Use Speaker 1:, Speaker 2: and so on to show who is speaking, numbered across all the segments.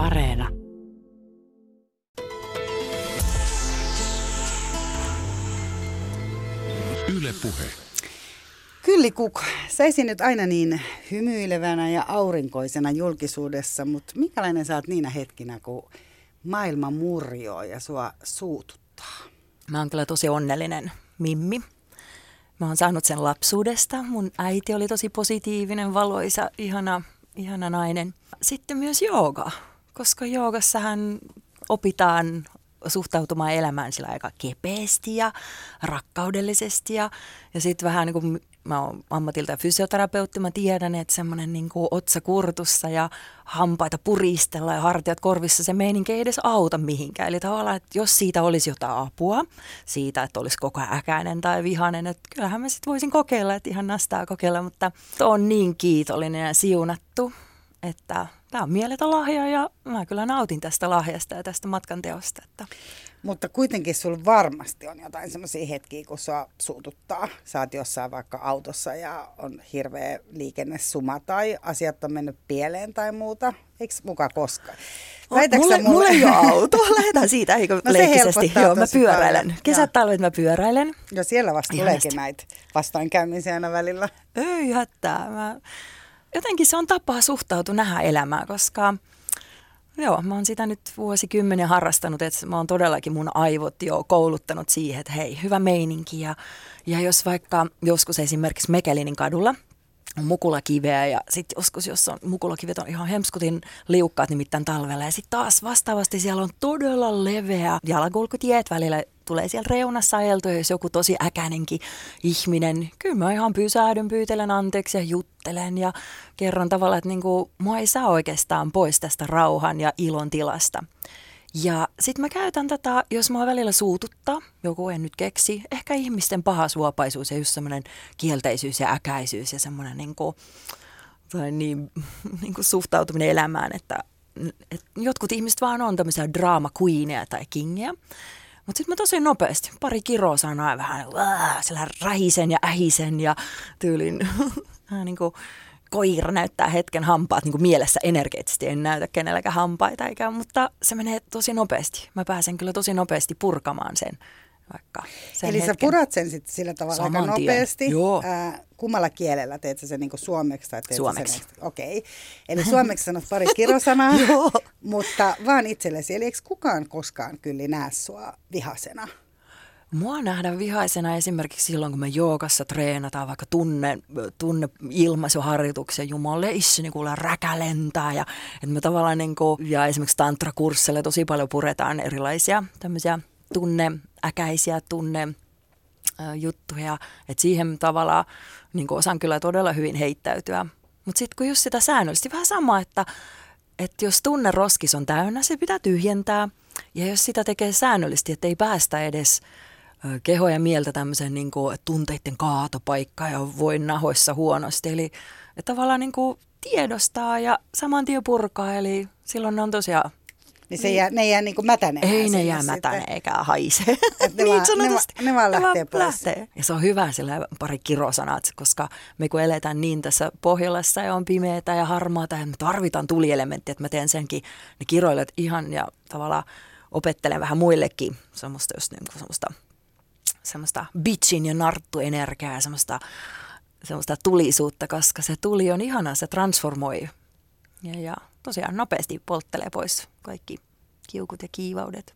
Speaker 1: Areena.
Speaker 2: Yle Puhe.
Speaker 3: Kylli Kuk, sä nyt aina niin hymyilevänä ja aurinkoisena julkisuudessa, mutta minkälainen sä oot niinä hetkinä, kun maailma murjoo ja sua suututtaa?
Speaker 1: Mä oon kyllä tosi onnellinen Mimmi. Mä oon saanut sen lapsuudesta. Mun äiti oli tosi positiivinen, valoisa, ihana, ihana nainen. Sitten myös jooga, koska joogassahan opitaan suhtautumaan elämään sillä aika kepeästi ja rakkaudellisesti. Ja, ja sitten vähän niin kuin mä oon ammatilta fysioterapeutti, mä tiedän, että semmoinen niin kuin otsa kurtussa ja hampaita puristella ja hartiat korvissa, se meininki ei edes auta mihinkään. Eli tavallaan, että jos siitä olisi jotain apua, siitä, että olisi koko äkäinen tai vihainen, että kyllähän mä sitten voisin kokeilla, että ihan nastaa kokeilla, mutta on niin kiitollinen ja siunattu, että tämä on mieletön lahja ja mä kyllä nautin tästä lahjasta ja tästä matkan teosta. Että.
Speaker 3: Mutta kuitenkin sulla varmasti on jotain semmoisia hetkiä, kun sua suututtaa. Sä oot jossain vaikka autossa ja on hirveä liikennesuma tai asiat on mennyt pieleen tai muuta. Eikö muka koskaan?
Speaker 1: mulle, mulle... mulle ei ole auto. Lähdetään siitä, eikö no leikkisesti. Joo, mä pyöräilen. Paljon. Kesät, talvet mä pyöräilen.
Speaker 3: Joo, siellä vasta tuleekin näitä vastoinkäymisiä aina välillä.
Speaker 1: Ei hätää. Mä... Jotenkin se on tapa suhtautua nähdä elämää, koska Joo, mä oon sitä nyt vuosikymmenen harrastanut, että mä oon todellakin mun aivot jo kouluttanut siihen, että hei, hyvä meininki. Ja, ja jos vaikka joskus esimerkiksi Mekelinin kadulla on mukulakiveä ja sitten joskus, jos on mukulakivet on ihan hemskutin liukkaat nimittäin talvella. Ja sitten taas vastaavasti siellä on todella leveä jalankulkutiet välillä tulee siellä reunassa ajeltua, jos joku tosi äkäinenkin ihminen, kyllä mä ihan pysähdyn, pyytelen anteeksi ja juttelen ja kerron tavallaan, että niinku, mua ei saa oikeastaan pois tästä rauhan ja ilon tilasta. Ja sitten mä käytän tätä, jos mua välillä suututtaa, joku en nyt keksi, ehkä ihmisten paha suopaisuus ja just semmoinen kielteisyys ja äkäisyys ja semmoinen niinku, tai niin, niinku suhtautuminen elämään, että, että jotkut ihmiset vaan on tämmöisiä drama queeneja tai kingeja. Mutta sitten mä tosi nopeasti, pari kiroa sanaa vähän sillä rähisen ja ähisen ja tyylin niin kuin koira näyttää hetken hampaat niin kuin mielessä energeettisesti. En näytä kenelläkään hampaita, eikä, mutta se menee tosi nopeasti. Mä pääsen kyllä tosi nopeasti purkamaan sen vaikka sen
Speaker 3: Eli
Speaker 1: hetken.
Speaker 3: sä purat sen sit sillä tavalla Saman aika nopeasti.
Speaker 1: Joo.
Speaker 3: Ää, kummalla kielellä? Teet sä sen niinku suomeksi? Tai teet
Speaker 1: suomeksi.
Speaker 3: Okei. Okay. Eli suomeksi sanot pari kirosanaa, mutta vaan itsellesi. Eli eikö kukaan koskaan kyllä näe sua vihasena?
Speaker 1: Mua nähdään vihaisena esimerkiksi silloin, kun me joogassa treenataan vaikka tunne, tunne ilmaisuharjoituksia. Jumalle issini kuulee räkälentää ja, että me tavallaan niin kuin, ja esimerkiksi tantrakurssille tosi paljon puretaan erilaisia tämmöisiä tunneäkäisiä tunne juttuja, että siihen tavallaan niin osaan kyllä todella hyvin heittäytyä. Mutta sitten kun just sitä säännöllisesti, vähän sama, että, että jos tunne roskis on täynnä, se pitää tyhjentää. Ja jos sitä tekee säännöllisesti, että ei päästä edes keho ja mieltä tämmöisen niin kuin, tunteiden kaatopaikka ja voi nahoissa huonosti. Eli tavallaan niin kuin, tiedostaa ja saman tien purkaa, eli silloin ne on tosiaan
Speaker 3: niin se jää, ne ei jää niinku mätänemään.
Speaker 1: Ei ne jää mätäne eikä haise.
Speaker 3: ne, niin vaan, ne, ne vaan lähtee pois.
Speaker 1: Lähtee. Ja se on hyvä sillä pari kirosanat, koska me kun eletään niin tässä Pohjolassa ja on pimeätä ja harmaata ja me tarvitaan tulielementtiä, että mä teen senkin ne kiroilet ihan ja tavallaan opettelen vähän muillekin semmoista just niin kuin semmoista, semmoista bitchin ja narttuenergiaa ja semmoista, semmoista tulisuutta, koska se tuli on ihana, se transformoi. Ja, ja tosiaan nopeasti polttelee pois kaikki kiukut ja kiivaudet.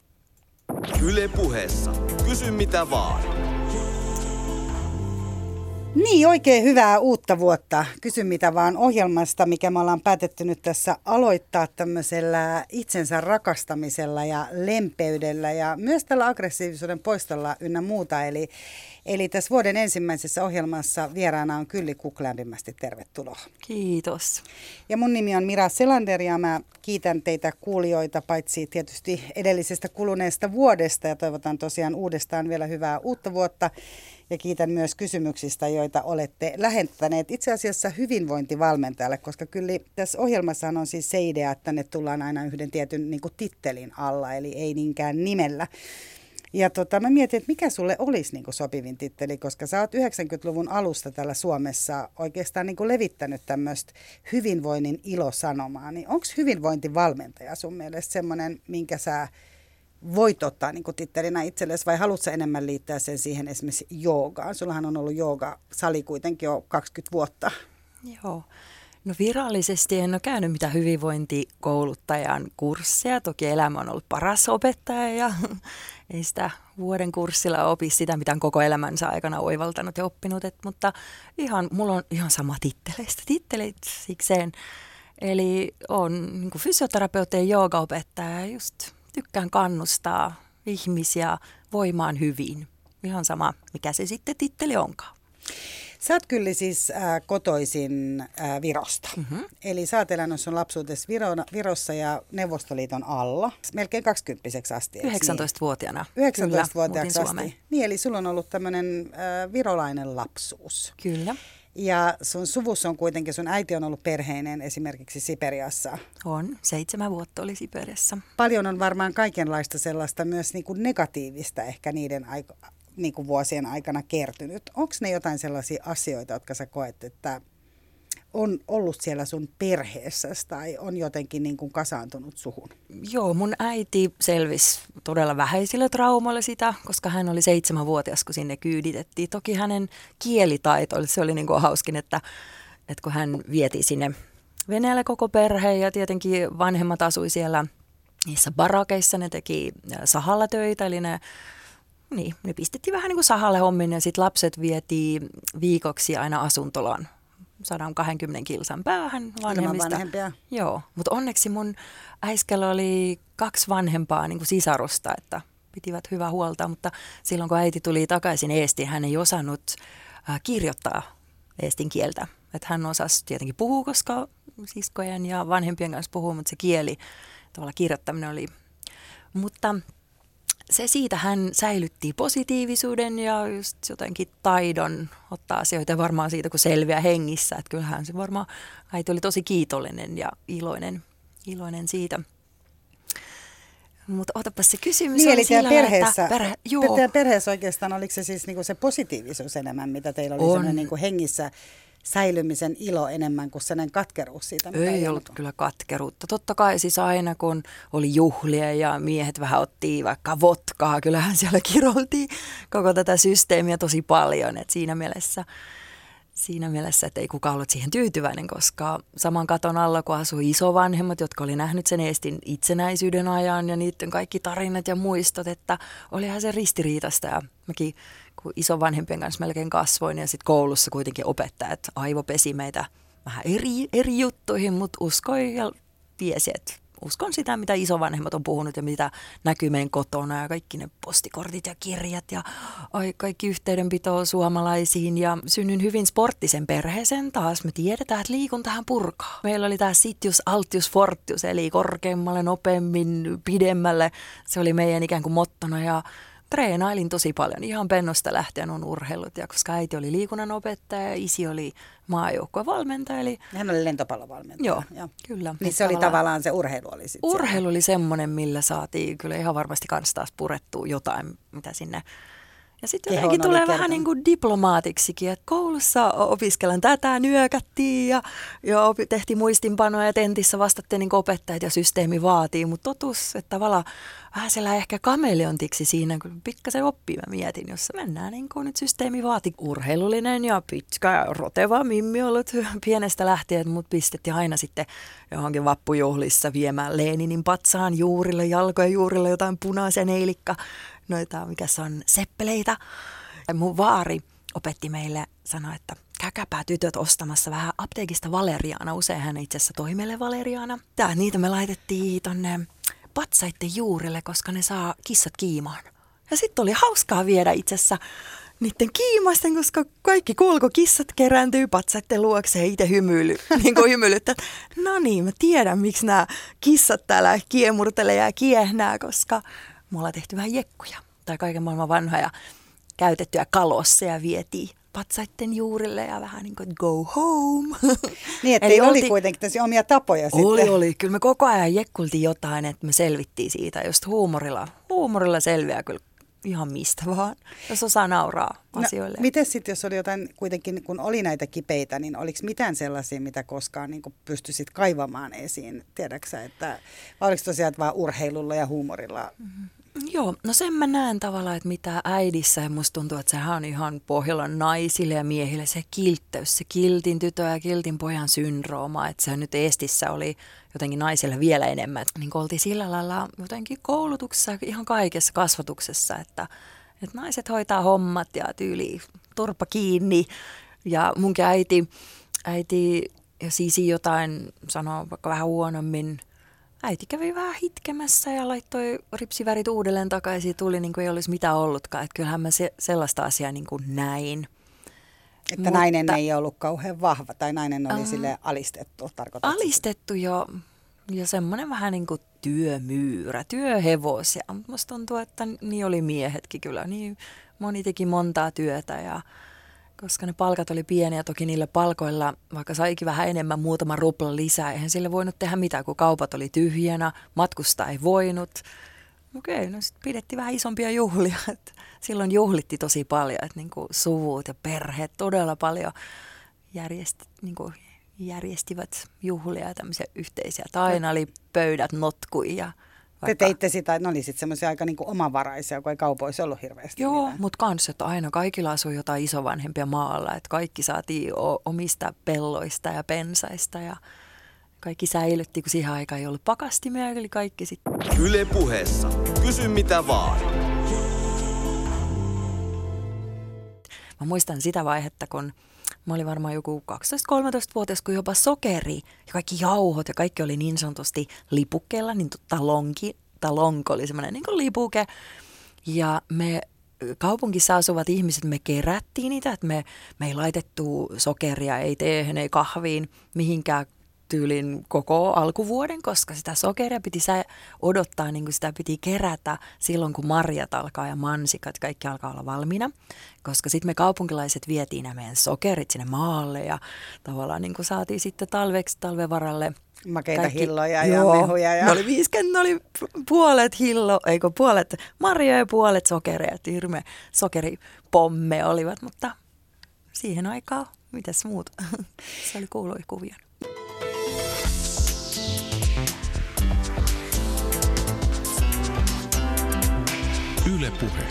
Speaker 2: Yle puheessa. Kysy mitä vaan.
Speaker 3: Niin, oikein hyvää uutta vuotta. Kysy mitä vaan ohjelmasta, mikä me ollaan päätetty nyt tässä aloittaa tämmöisellä itsensä rakastamisella ja lempeydellä ja myös tällä aggressiivisuuden poistolla ynnä muuta. Eli Eli tässä vuoden ensimmäisessä ohjelmassa vieraana on Kylli Kuk lämpimästi tervetuloa.
Speaker 1: Kiitos.
Speaker 3: Ja mun nimi on Mira Selander ja mä kiitän teitä kuulijoita paitsi tietysti edellisestä kuluneesta vuodesta ja toivotan tosiaan uudestaan vielä hyvää uutta vuotta. Ja kiitän myös kysymyksistä, joita olette lähettäneet itse asiassa hyvinvointivalmentajalle, koska kyllä tässä ohjelmassa on siis se idea, että ne tullaan aina yhden tietyn niin tittelin alla, eli ei niinkään nimellä. Ja tota, mä mietin, että mikä sulle olisi niin kuin sopivin titteli, koska sä oot 90-luvun alusta täällä Suomessa oikeastaan niin kuin levittänyt tämmöistä hyvinvoinnin ilosanomaa. Niin onko hyvinvointivalmentaja sun mielestä semmoinen, minkä sä voit ottaa niin kuin tittelinä itsellesi vai haluatko enemmän liittää sen siihen esimerkiksi joogaan? Sullahan on ollut jooga-sali kuitenkin jo 20 vuotta.
Speaker 1: Joo. No virallisesti en ole käynyt mitään hyvinvointikouluttajan kursseja. Toki elämä on ollut paras opettaja ja ei sitä vuoden kurssilla opi sitä, mitä on koko elämänsä aikana oivaltanut ja oppinut. Et, mutta ihan, mulla on ihan sama titteleistä, tittelit sikseen. Eli on niin fysioterapeutti ja joogaopettaja ja just tykkään kannustaa ihmisiä voimaan hyvin. Ihan sama, mikä se sitten titteli onkaan.
Speaker 3: Sä oot kyllä siis äh, kotoisin äh, Virosta. Mm-hmm. Eli sä oot elänyt sun lapsuudessa Viro, Virossa ja Neuvostoliiton alla. Melkein 20 asti.
Speaker 1: 19-vuotiaana.
Speaker 3: 19-vuotiaaksi asti. Suomeen. Niin, eli sulla on ollut tämmöinen äh, virolainen lapsuus.
Speaker 1: Kyllä.
Speaker 3: Ja sun suvus on kuitenkin, sun äiti on ollut perheinen esimerkiksi Siperiassa.
Speaker 1: On, seitsemän vuotta oli Siperiassa.
Speaker 3: Paljon on varmaan kaikenlaista sellaista myös niin kuin negatiivista ehkä niiden aiko- niin kuin vuosien aikana kertynyt. Onko ne jotain sellaisia asioita, jotka sä koet, että on ollut siellä sun perheessä tai on jotenkin niin kuin kasaantunut suhun?
Speaker 1: Joo, mun äiti selvisi todella vähäisillä traumoilla sitä, koska hän oli seitsemänvuotias, kun sinne kyyditettiin. Toki hänen kielitaito, se oli niin kuin hauskin, että, että kun hän vieti sinne Venäjälle koko perhe ja tietenkin vanhemmat asui siellä niissä barakeissa, ne teki sahalla töitä, eli ne niin, ne pistettiin vähän niin kuin sahalle hommin ja sitten lapset vietiin viikoksi aina asuntolaan 120 kilsan päähän vanhemmista.
Speaker 3: vanhempia.
Speaker 1: Joo, mutta onneksi mun äiskellä oli kaksi vanhempaa niin kuin sisarusta, että pitivät hyvää huolta, mutta silloin kun äiti tuli takaisin Eestiin, hän ei osannut äh, kirjoittaa eestin kieltä. Että hän osasi tietenkin puhua, koska siskojen ja vanhempien kanssa puhuu, mutta se kieli, tavallaan kirjoittaminen oli. Mutta se siitä hän säilytti positiivisuuden ja just jotenkin taidon ottaa asioita varmaan siitä, kun selviää hengissä. Että kyllähän se varmaan äiti oli tosi kiitollinen ja iloinen, iloinen siitä. Mutta otapa se kysymys
Speaker 3: niin, eli sillä perheessä,
Speaker 1: että perhe, joo.
Speaker 3: perheessä oikeastaan, oliko se siis niinku se positiivisuus enemmän, mitä teillä oli on. Niinku hengissä säilymisen ilo enemmän kuin sellainen katkeruus siitä?
Speaker 1: Mitä ei, ei ollut kyllä katkeruutta. Totta kai siis aina kun oli juhlia ja miehet vähän otti vaikka votkaa, kyllähän siellä kiroltiin koko tätä systeemiä tosi paljon. Et siinä mielessä siinä mielessä, että ei kukaan ollut siihen tyytyväinen, koska saman katon alla, kun asui isovanhemmat, jotka oli nähnyt sen Eestin itsenäisyyden ajan ja niiden kaikki tarinat ja muistot, että olihan se ristiriitasta ja mäkin kun isovanhempien kanssa melkein kasvoin ja sitten koulussa kuitenkin opettajat aivopesi meitä vähän eri, eri juttuihin, mutta uskoi ja tiesi, että uskon sitä, mitä isovanhemmat on puhunut ja mitä näkyy meidän kotona ja kaikki ne postikortit ja kirjat ja ai, kaikki yhteydenpito suomalaisiin ja synnyin hyvin sporttisen perheeseen taas. Me tiedetään, että liikuntahan purkaa. Meillä oli tämä sitius, altius, fortius eli korkeammalle, nopeammin, pidemmälle. Se oli meidän ikään kuin mottona ja treenailin tosi paljon. Ihan pennosta lähtien on urheilut. Ja koska äiti oli liikunnan opettaja ja isi oli maajoukkuevalmentaja. Eli...
Speaker 3: Hän oli lentopallovalmentaja.
Speaker 1: Joo, Joo. kyllä.
Speaker 3: Niin se oli tavallaan se urheilu oli sitten
Speaker 1: Urheilu siellä. oli semmoinen, millä saatiin kyllä ihan varmasti kanssa taas purettua jotain, mitä sinne ja sitten jotenkin tulee kertonut. vähän niin kuin diplomaatiksikin, että koulussa opiskellaan tätä, nyökättiin ja, ja tehtiin muistinpanoja ja tentissä vastattiin niin opettajat ja systeemi vaatii, mutta totuus, että tavallaan vähän siellä ehkä kameleontiksi siinä, kun pikkasen oppii. Mä mietin, jossa mennään niin kuin nyt systeemi vaati. Urheilullinen ja pitkä ja roteva mimmi ollut pienestä lähtien, mutta pistettiin aina sitten johonkin vappujuhlissa viemään Leninin patsaan juurille, jalkojen juurille jotain punaisen eilikka noita, mikä se on, seppeleitä. Mun vaari opetti meille, sanoi, että käkäpää tytöt ostamassa vähän apteekista valeriaana. Usein hän itse asiassa toi meille valeriaana. Tää, niitä me laitettiin tonne patsaitten juurille, koska ne saa kissat kiimaan. Ja sitten oli hauskaa viedä itse asiassa niiden kiimasten, koska kaikki kuulko kissat kerääntyy patsaitten luokse ja itse hymyily, niin kuin hymyilyttää. No niin, mä tiedän, miksi nämä kissat täällä kiemurtelee ja kiehnää, koska me ollaan tehty vähän jekkuja tai kaiken maailman vanhoja käytettyjä kalosseja vietiin patsaitten juurille ja vähän niin kuin go home.
Speaker 3: Niin, että oli olti... kuitenkin tässä omia tapoja
Speaker 1: oli, sitten. Oli, oli. Kyllä me koko ajan jekkultiin jotain, että me selvittiin siitä just huumorilla. Huumorilla selviää kyllä ihan mistä vaan, jos osaa nauraa
Speaker 3: No,
Speaker 1: asioille.
Speaker 3: miten sitten, jos oli jotain, kuitenkin kun oli näitä kipeitä, niin oliko mitään sellaisia, mitä koskaan niin pystyisit kaivamaan esiin? Tiedätkö sä, että vai oliko tosiaan että vaan urheilulla ja huumorilla?
Speaker 1: Joo, no sen mä näen tavallaan, että mitä äidissä, ja musta tuntuu, että sehän on ihan Pohjolan naisille ja miehille se kiltteys, se kiltin tytö ja kiltin pojan syndrooma, että se nyt Estissä oli jotenkin naisille vielä enemmän. Niin oltiin sillä lailla jotenkin koulutuksessa ihan kaikessa kasvatuksessa, että, että naiset hoitaa hommat ja tyyli turpa kiinni. Ja munkin äiti, äiti ja sisi jotain sanoo vaikka vähän huonommin, äiti kävi vähän hitkemässä ja laittoi ripsivärit uudelleen takaisin ja tuli niin kuin ei olisi mitään ollutkaan. Että kyllähän mä se, sellaista asiaa niin kuin näin.
Speaker 3: Että
Speaker 1: Mutta-
Speaker 3: nainen ei ollut kauhean vahva tai nainen oli
Speaker 1: Aha.
Speaker 3: sille alistettu, tarkoitat?
Speaker 1: Alistettu jo ja semmoinen vähän niin kuin työmyyrä, työhevosia. Musta tuntuu, että niin oli miehetkin kyllä. Niin moni teki montaa työtä ja koska ne palkat oli pieniä, toki niillä palkoilla, vaikka saikin vähän enemmän muutama rupla lisää, eihän sille voinut tehdä mitään, kun kaupat oli tyhjänä, matkusta ei voinut. Okei, no sitten pidettiin vähän isompia juhlia. että silloin juhlitti tosi paljon, että niinku suvut ja perheet todella paljon järjesti, niinku, järjestivät juhlia ja tämmöisiä yhteisiä. Tai aina oli pöydät notkui ja
Speaker 3: Te teitte sitä, että ne oli sitten semmoisia aika niin kuin omavaraisia, kun ei kaupoissa ollut hirveästi.
Speaker 1: Joo, mutta kans, että aina kaikilla asui jotain isovanhempia maalla, että kaikki saatiin omista pelloista ja pensaista ja kaikki säilytti, kun siihen aikaan ei ollut pakastimia, eli kaikki sitten
Speaker 2: Yle puheessa. Kysy mitä vaan.
Speaker 1: Mä muistan sitä vaihetta, kun mä olin varmaan joku 12-13-vuotias, kun jopa sokeri ja kaikki jauhot ja kaikki oli niin sanotusti lipukkeella, niin talonki, talonko oli semmoinen niin kuin lipuke. Ja me kaupungissa asuvat ihmiset, me kerättiin niitä, että me, me ei laitettu sokeria, ei teehen, ei kahviin, mihinkään tyylin koko alkuvuoden, koska sitä sokeria piti sä odottaa, niin kuin sitä piti kerätä silloin, kun marjat alkaa ja mansikat, kaikki alkaa olla valmiina. Koska sitten me kaupunkilaiset vietiin nämä meidän sokerit sinne maalle ja tavallaan niin kuin saatiin sitten talveksi talvevaralle
Speaker 3: Makeita hilloja ja
Speaker 1: Joo,
Speaker 3: mehuja ja-
Speaker 1: Ne oli 50, ne oli puolet hillo, eikö puolet marjoja ja puolet sokeria. Hirme sokeripomme olivat, mutta siihen aikaan, mitäs muuta? Se oli kuului kuvia.
Speaker 4: Yle Puhe.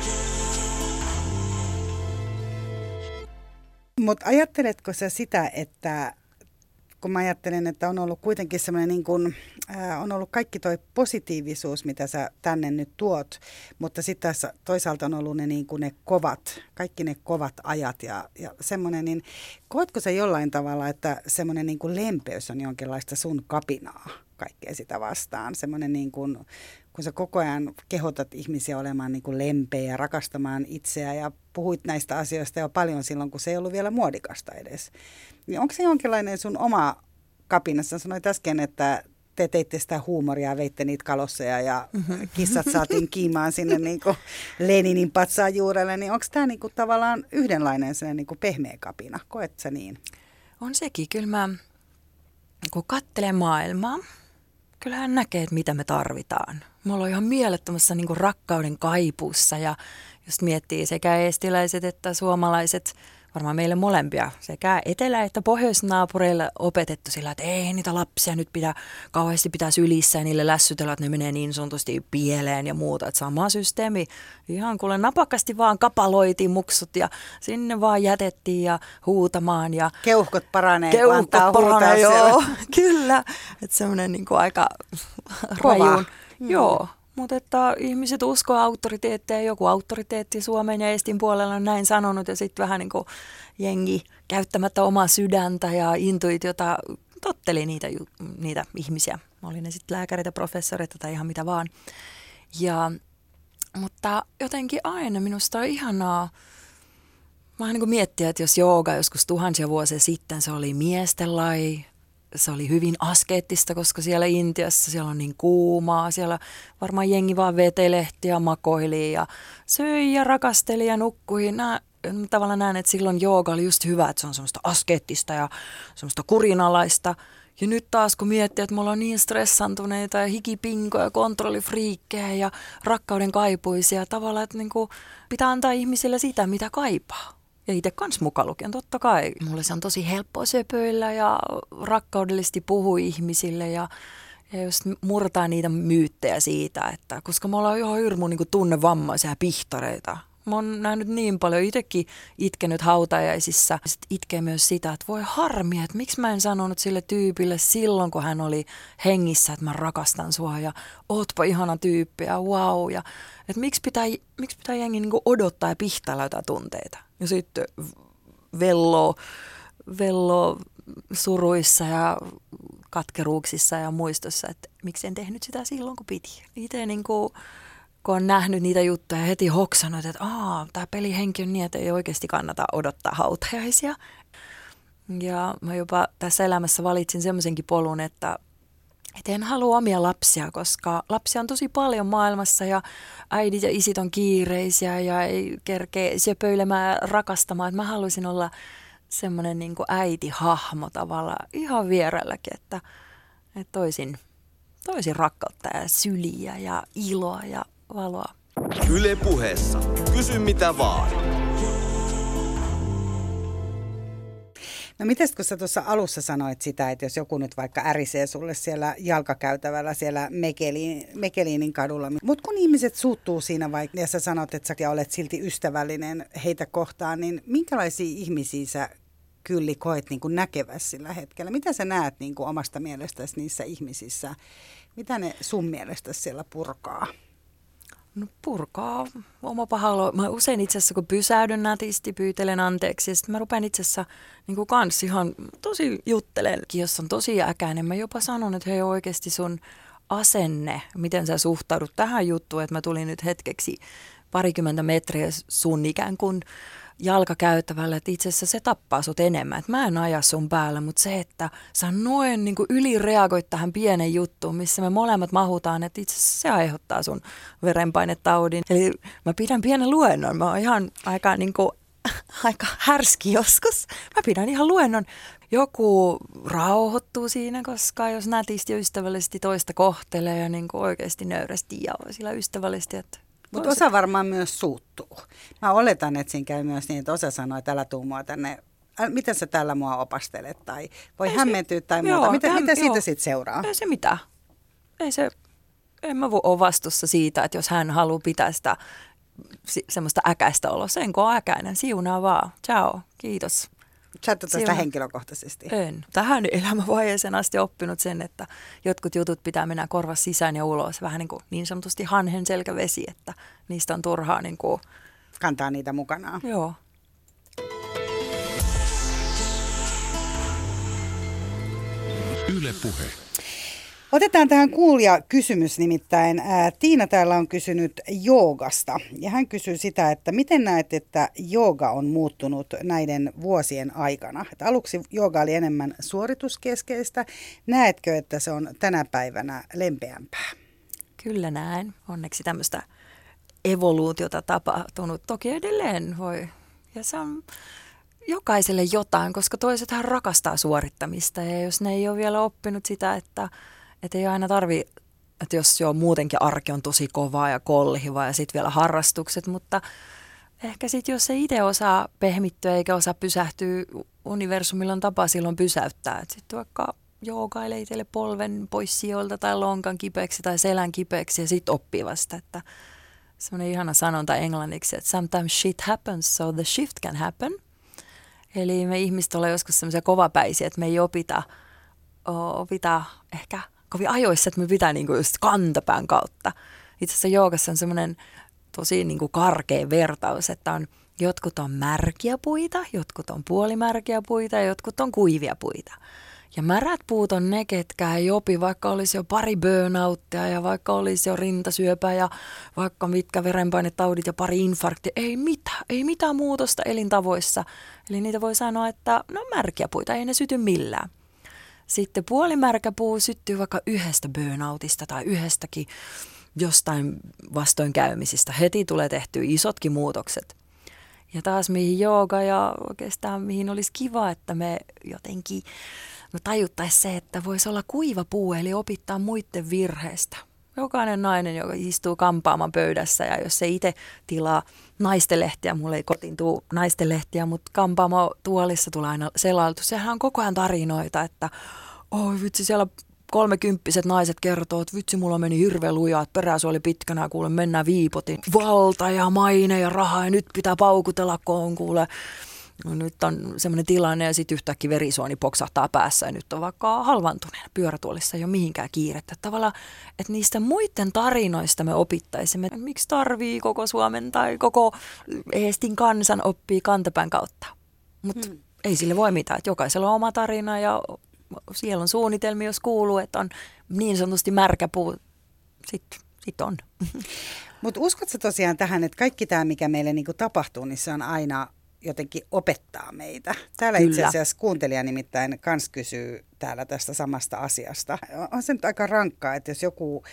Speaker 3: Mutta ajatteletko sä sitä, että kun mä ajattelen, että on ollut kuitenkin semmoinen niin kuin, on ollut kaikki toi positiivisuus, mitä sä tänne nyt tuot, mutta sitten tässä toisaalta on ollut ne, niin kuin ne kovat, kaikki ne kovat ajat ja, ja semmoinen, niin koetko sä jollain tavalla, että semmoinen niin kuin lempeys on jonkinlaista sun kapinaa kaikkea sitä vastaan, semmoinen niin kuin, kun sä koko ajan kehotat ihmisiä olemaan niin kuin lempeä ja rakastamaan itseä ja puhuit näistä asioista jo paljon silloin, kun se ei ollut vielä muodikasta edes. Niin onko se jonkinlainen sun oma kapinassa? Sanoit äsken, että te teitte sitä huumoria ja veitte niitä kalosseja ja kissat saatiin kiimaan sinne niin kuin Leninin patsaan juurelle. Niin onko tämä niin kuin tavallaan yhdenlainen sellainen niin kuin pehmeä kapina? Koet sä niin?
Speaker 1: On sekin, kyllä mä, kun katselee maailmaa, kyllähän näkee, että mitä me tarvitaan. Me ollaan ihan mielettömässä niin rakkauden kaipuussa ja just miettii sekä eestiläiset että suomalaiset, varmaan meille molempia, sekä etelä- että pohjoisnaapureille opetettu sillä, että ei niitä lapsia nyt pidä kauheasti pitää sylissä ja niille lässytellä, että ne menee niin sanotusti pieleen ja muuta. Että sama systeemi, ihan kuule napakasti vaan kapaloitiin muksut ja sinne vaan jätettiin ja huutamaan ja
Speaker 3: Keuhkot paranee,
Speaker 1: Keuhkot paranee,
Speaker 3: siellä.
Speaker 1: joo, kyllä. Että semmoinen niin aika
Speaker 3: Kova.
Speaker 1: Rajun. Joo, mutta että ihmiset uskoo auktoriteetteja. Joku auktoriteetti Suomen ja Estin puolella on näin sanonut ja sitten vähän niin kuin jengi käyttämättä omaa sydäntä ja intuitiota totteli niitä, niitä ihmisiä. Oli ne sitten lääkäreitä, professoreita tai ihan mitä vaan. Ja, mutta jotenkin aina minusta on ihanaa Mä niin miettiä, että jos jooga joskus tuhansia vuosia sitten se oli miesten laji, se oli hyvin askeettista, koska siellä Intiassa siellä on niin kuumaa, siellä varmaan jengi vaan vetelehti ja makoili ja söi ja rakasteli ja nukkui. Nää, tavallaan näen, että silloin jooga oli just hyvä, että se on semmoista askeettista ja semmoista kurinalaista. Ja nyt taas kun miettii, että me ollaan niin stressantuneita ja hikipinkoja, kontrollifriikkejä ja rakkauden kaipuisia, tavallaan, että niin kuin pitää antaa ihmisille sitä, mitä kaipaa. Ja itse kans mukaan lukien, totta kai. Mulle se on tosi helppoa söpöillä ja rakkaudellisesti puhua ihmisille ja, ja just murtaa niitä myyttejä siitä, että koska me ollaan ihan hirmu niin tunnevammaisia pihtareita. Mä oon nähnyt niin paljon, itsekin itkenyt hautajaisissa. Sitten itkee myös sitä, että voi harmia, että miksi mä en sanonut sille tyypille silloin, kun hän oli hengissä, että mä rakastan sua ja ootpa ihana tyyppi ja wow. Ja, että miksi pitää, miksi pitää jengi niin odottaa ja pihtailla jotain tunteita. Ja sitten vello, vello suruissa ja katkeruuksissa ja muistossa, että miksi en tehnyt sitä silloin, kun piti. Itse niin kuin, kun on nähnyt niitä juttuja heti hoksannut, että Aa, tämä pelihenki on niin, että ei oikeasti kannata odottaa hautajaisia. Ja mä jopa tässä elämässä valitsin semmoisenkin polun, että et en halua omia lapsia, koska lapsia on tosi paljon maailmassa ja äidit ja isit on kiireisiä ja ei kerkeä söpöilemään rakastamaan. Et mä haluaisin olla semmoinen niin äiti-hahmo tavallaan ihan vierelläkin, että, että toisin, toisin rakkautta ja syliä ja iloa ja valoa.
Speaker 2: Yle puheessa. Kysy mitä vaan.
Speaker 3: No miten kun sä tuossa alussa sanoit sitä, että jos joku nyt vaikka ärisee sulle siellä jalkakäytävällä siellä Mekeliin, Mekeliinin kadulla, mutta kun ihmiset suuttuu siinä vaikka ja sä sanot, että sä olet silti ystävällinen heitä kohtaan, niin minkälaisia ihmisiä sä kyllä koet niin kuin näkevässä sillä hetkellä? Mitä sä näet niin kuin omasta mielestäsi niissä ihmisissä? Mitä ne sun mielestä siellä purkaa?
Speaker 1: No purkaa oma pahalo. Mä usein itse asiassa, kun pysähdyn nätisti, pyytelen anteeksi. Ja sitten mä rupean itse asiassa niin kans ihan tosi juttelenkin, jos on tosi äkäinen. Mä jopa sanon, että hei oikeasti sun asenne, miten sä suhtaudut tähän juttuun, että mä tulin nyt hetkeksi parikymmentä metriä sun ikään kuin jalkakäyttävällä, että itse asiassa se tappaa sut enemmän. Että mä en aja sun päällä, mutta se, että sä noin niin ylireagoit tähän pienen juttuun, missä me molemmat mahutaan, että itse asiassa se aiheuttaa sun verenpainetaudin. Eli mä pidän pienen luennon. Mä oon ihan aika, niin kuin, aika härski joskus. Mä pidän ihan luennon. Joku rauhoittuu siinä, koska jos nätisti ja ystävällisesti toista kohtelee ja niin oikeasti nöyrästi ja sillä ystävällisesti, että
Speaker 3: mutta osa varmaan myös suuttuu. Mä oletan, että siinä käy myös niin, että osa sanoo, että älä tuu mua tänne miten sä tällä mua opastelet tai voi ei hämmentyä se, tai muuta. Joo, mitä, mitä siitä sitten seuraa?
Speaker 1: Ei se mitään. Ei se, en mä voi ole vastuussa siitä, että jos hän haluaa pitää sitä semmoista äkäistä oloa. Sen kun on äkäinen, siunaa vaan. Ciao, kiitos.
Speaker 3: Sä et sitä henkilökohtaisesti?
Speaker 1: En. Tähän elämänvaiheeseen asti oppinut sen, että jotkut jutut pitää mennä korvas sisään ja ulos. Vähän niin, kuin niin sanotusti hanhen selkävesi, että niistä on turhaa niin kuin...
Speaker 3: Kantaa niitä mukanaan.
Speaker 1: Joo.
Speaker 4: Yle Puhe.
Speaker 3: Otetaan tähän kuulija kysymys nimittäin. Ää, Tiina täällä on kysynyt joogasta ja hän kysyy sitä, että miten näet, että jooga on muuttunut näiden vuosien aikana? Et aluksi jooga oli enemmän suorituskeskeistä. Näetkö, että se on tänä päivänä lempeämpää?
Speaker 1: Kyllä näen. Onneksi tämmöistä evoluutiota tapahtunut. Toki edelleen voi. Ja se on jokaiselle jotain, koska toisethan rakastaa suorittamista ja jos ne ei ole vielä oppinut sitä, että että ei aina tarvi, että jos jo muutenkin arki on tosi kovaa ja kolhiva ja sitten vielä harrastukset, mutta ehkä sitten jos se itse osaa pehmittyä eikä osaa pysähtyä, universumilla on tapa silloin pysäyttää. Sitten vaikka joogailee itselle polven pois sijoilta tai lonkan kipeäksi tai selän kipeäksi ja sitten oppii vasta, että semmoinen ihana sanonta englanniksi, että sometimes shit happens so the shift can happen. Eli me ihmiset ollaan joskus semmoisia kovapäisiä, että me ei opita, opita ehkä kovin ajoissa, että me pitää niin kuin just kantapään kautta. Itse asiassa joogassa on semmoinen tosi kuin karkea vertaus, että on, jotkut on märkiä puita, jotkut on puolimärkiä puita ja jotkut on kuivia puita. Ja märät puut on ne, ketkä ei opi, vaikka olisi jo pari burnouttia ja vaikka olisi jo rintasyöpä ja vaikka mitkä verenpainetaudit ja pari infarktia. Ei mitään, ei mitään muutosta elintavoissa. Eli niitä voi sanoa, että no märkiä puita, ei ne syty millään. Sitten puolimärkä puu syttyy vaikka yhdestä burnoutista tai yhdestäkin jostain vastoinkäymisistä. Heti tulee tehty isotkin muutokset. Ja taas mihin jooga ja oikeastaan mihin olisi kiva, että me jotenkin me tajuttaisiin se, että voisi olla kuiva puu, eli opittaa muiden virheistä. Jokainen nainen, joka istuu kampaaman pöydässä ja jos se itse tilaa naistenlehtiä, mulle ei kotiin tuu naistenlehtiä, mutta kampaamo tuolissa tulee aina selailtu. Sehän on koko ajan tarinoita, että oi vitsi siellä kolmekymppiset naiset kertoo, että vitsi mulla meni hirveän lujaa, että peräsuoli pitkänä kuule mennään viipotin. Valta ja maine ja raha ja nyt pitää paukutella, kun kuule no nyt on semmoinen tilanne ja sitten yhtäkkiä verisuoni poksahtaa päässä ja nyt on vaikka halvantuneena pyörätuolissa ei ole mihinkään kiirettä. Tavallaan, että niistä muiden tarinoista me opittaisimme, että miksi tarvii koko Suomen tai koko Eestin kansan oppii kantapään kautta. Mutta hmm. ei sille voi mitään, että jokaisella on oma tarina ja siellä on suunnitelmia, jos kuuluu, että on niin sanotusti märkä puu, sitten sit on.
Speaker 3: Mutta uskotko tosiaan tähän, että kaikki tämä, mikä meille niinku tapahtuu, niin se on aina jotenkin opettaa meitä. Täällä Kyllä. itse asiassa kuuntelija nimittäin kans kysyy täällä tästä samasta asiasta. On se nyt aika rankkaa, että jos joku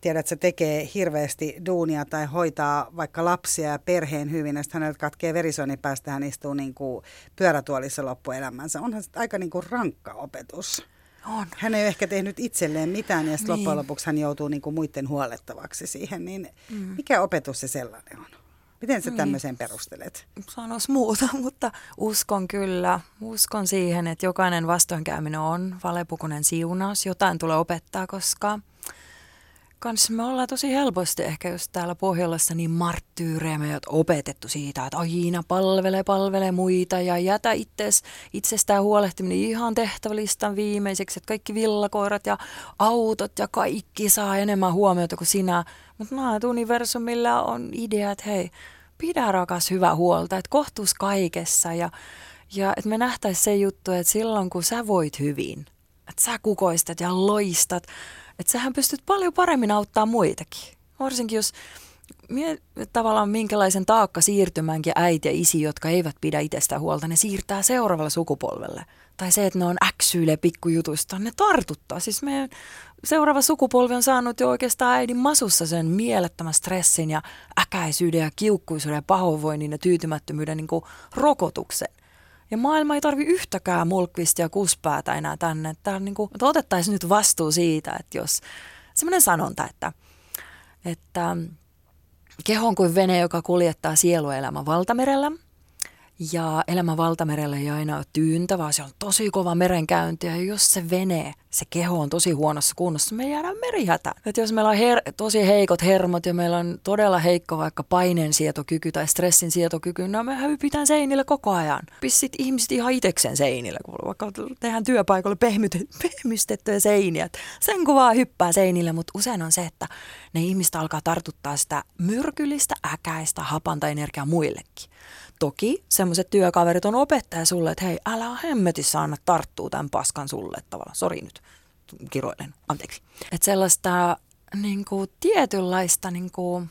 Speaker 3: tiedät, että se tekee hirveästi duunia tai hoitaa vaikka lapsia ja perheen hyvin, ja sitten häneltä katkee verisuoni päästä, hän istuu niin kuin pyörätuolissa loppuelämänsä. Onhan se aika niin kuin rankka opetus.
Speaker 1: On.
Speaker 3: Hän ei ole ehkä tehnyt itselleen mitään ja sitten niin. loppujen lopuksi hän joutuu niin kuin muiden huolettavaksi siihen. Niin mm. Mikä opetus se sellainen on? Miten sä tämmöisen perustelet?
Speaker 1: Sanois muuta, mutta uskon kyllä. Uskon siihen, että jokainen vastoinkäyminen on valepukunen siunaus. Jotain tulee opettaa, koska kans me ollaan tosi helposti ehkä just täällä Pohjolassa niin marttyyrejä. Me opetettu siitä, että aina palvele, palvele muita ja jätä itses, itsestään huolehtiminen ihan tehtävälistan viimeiseksi. Että kaikki villakoirat ja autot ja kaikki saa enemmän huomiota kuin sinä. Mutta näet universumilla on idea, että hei, pidä rakas hyvä huolta, että kohtuus kaikessa ja, ja että me nähtäisiin se juttu, että silloin kun sä voit hyvin, että sä kukoistat ja loistat, että sähän pystyt paljon paremmin auttaa muitakin. Varsinkin jos mie, tavallaan minkälaisen taakka siirtymänkin äiti ja isi, jotka eivät pidä itsestä huolta, ne siirtää seuraavalle sukupolvelle. Tai se, että ne on äksyilee pikkujutuista, ne tartuttaa. Siis meidän seuraava sukupolvi on saanut jo oikeastaan äidin masussa sen mielettömän stressin ja äkäisyyden ja kiukkuisuuden ja pahoinvoinnin ja tyytymättömyyden niin rokotuksen. Ja maailma ei tarvi yhtäkään mulkvistia ja kuspäätä enää tänne. Että, niin kuin, otettaisiin nyt vastuu siitä, että jos semmoinen sanonta, että, että keho on kuin vene, joka kuljettaa sieluelämän valtamerellä – ja elämä valtamerellä ei aina ole tyyntä, vaan se on tosi kova merenkäynti. Ja jos se vene, se keho on tosi huonossa kunnossa, me jäädään merihätä. Et jos meillä on her- tosi heikot hermot ja meillä on todella heikko vaikka paineensietokyky tai stressin sietokyky, no me hypitään seinille koko ajan. Pissit ihmiset ihan itekseen seinille, kun vaikka tehdään työpaikalle pehmystettyjä seiniä. Sen kuvaa hyppää seinille, mutta usein on se, että ne ihmiset alkaa tartuttaa sitä myrkyllistä, äkäistä, hapanta energiaa muillekin. Toki semmoiset työkaverit on opettaja sulle, että hei, älä hemmetissä anna tarttuu tämän paskan sulle tavallaan. Sori nyt, kiroilen, anteeksi. Että sellaista niin kuin, tietynlaista niin kuin,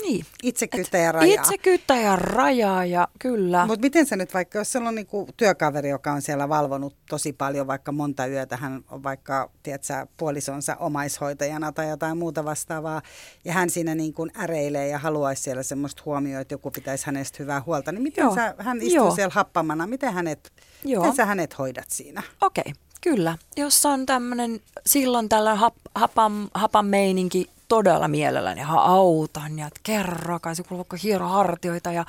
Speaker 1: niin.
Speaker 3: Itsekyyttä ja rajaa.
Speaker 1: Itsekyyttä ja rajaa, ja kyllä.
Speaker 3: Mutta miten se nyt vaikka, jos siellä on niinku työkaveri, joka on siellä valvonut tosi paljon, vaikka monta yötä, hän on vaikka, tiedätkö, puolisonsa omaishoitajana tai jotain muuta vastaavaa, ja hän siinä niin kuin äreilee ja haluaisi siellä semmoista huomioon, että joku pitäisi hänestä hyvää huolta, niin miten sä, hän istuu Joo. siellä happamana, miten, hänet, Joo. miten sä hänet hoidat siinä?
Speaker 1: Okei, okay, kyllä. Jos on tämmöinen, silloin tällä hap, hapan, hapan meininki todella mielelläni ja autan ja kerro, kai se kuuluu hiero hartioita ja,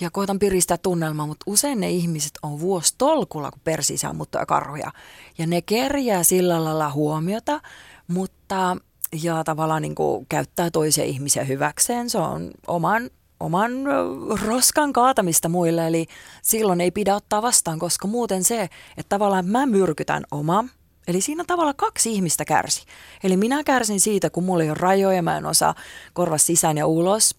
Speaker 1: ja koitan piristää tunnelmaa, mutta usein ne ihmiset on vuosi tolkulla, kun persii sammuttaa karhuja. Ja ne kerjää sillä lailla huomiota, mutta ja tavallaan niin kuin käyttää toisia ihmisiä hyväkseen. Se on oman oman roskan kaatamista muille, eli silloin ei pidä ottaa vastaan, koska muuten se, että tavallaan mä myrkytän oma Eli siinä tavalla kaksi ihmistä kärsi. Eli minä kärsin siitä, kun mulla ei ole rajoja, mä en osaa korva sisään ja ulos.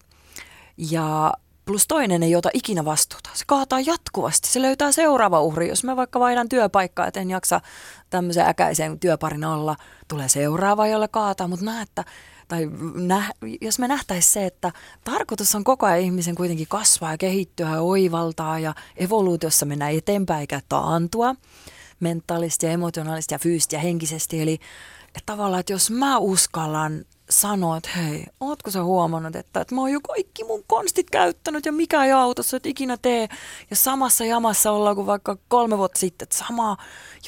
Speaker 1: Ja plus toinen ei ota ikinä vastuuta. Se kaataa jatkuvasti. Se löytää seuraava uhri. Jos mä vaikka vaihdan työpaikkaa, että en jaksa tämmöisen äkäisen työparin olla, tulee seuraava, jolle kaataa. Mutta näe, että tai nä, jos me nähtäisiin se, että tarkoitus on koko ajan ihmisen kuitenkin kasvaa ja kehittyä ja oivaltaa ja evoluutiossa mennä eteenpäin eikä taantua, mentaalisesti ja emotionaalisesti ja fyysisesti ja henkisesti. Eli että tavallaan, että jos mä uskallan sanoo, että hei, ootko sä huomannut, että, että mä oon jo kaikki mun konstit käyttänyt ja mikä ei autossa et ikinä tee. Ja samassa jamassa ollaan kuin vaikka kolme vuotta sitten, että sama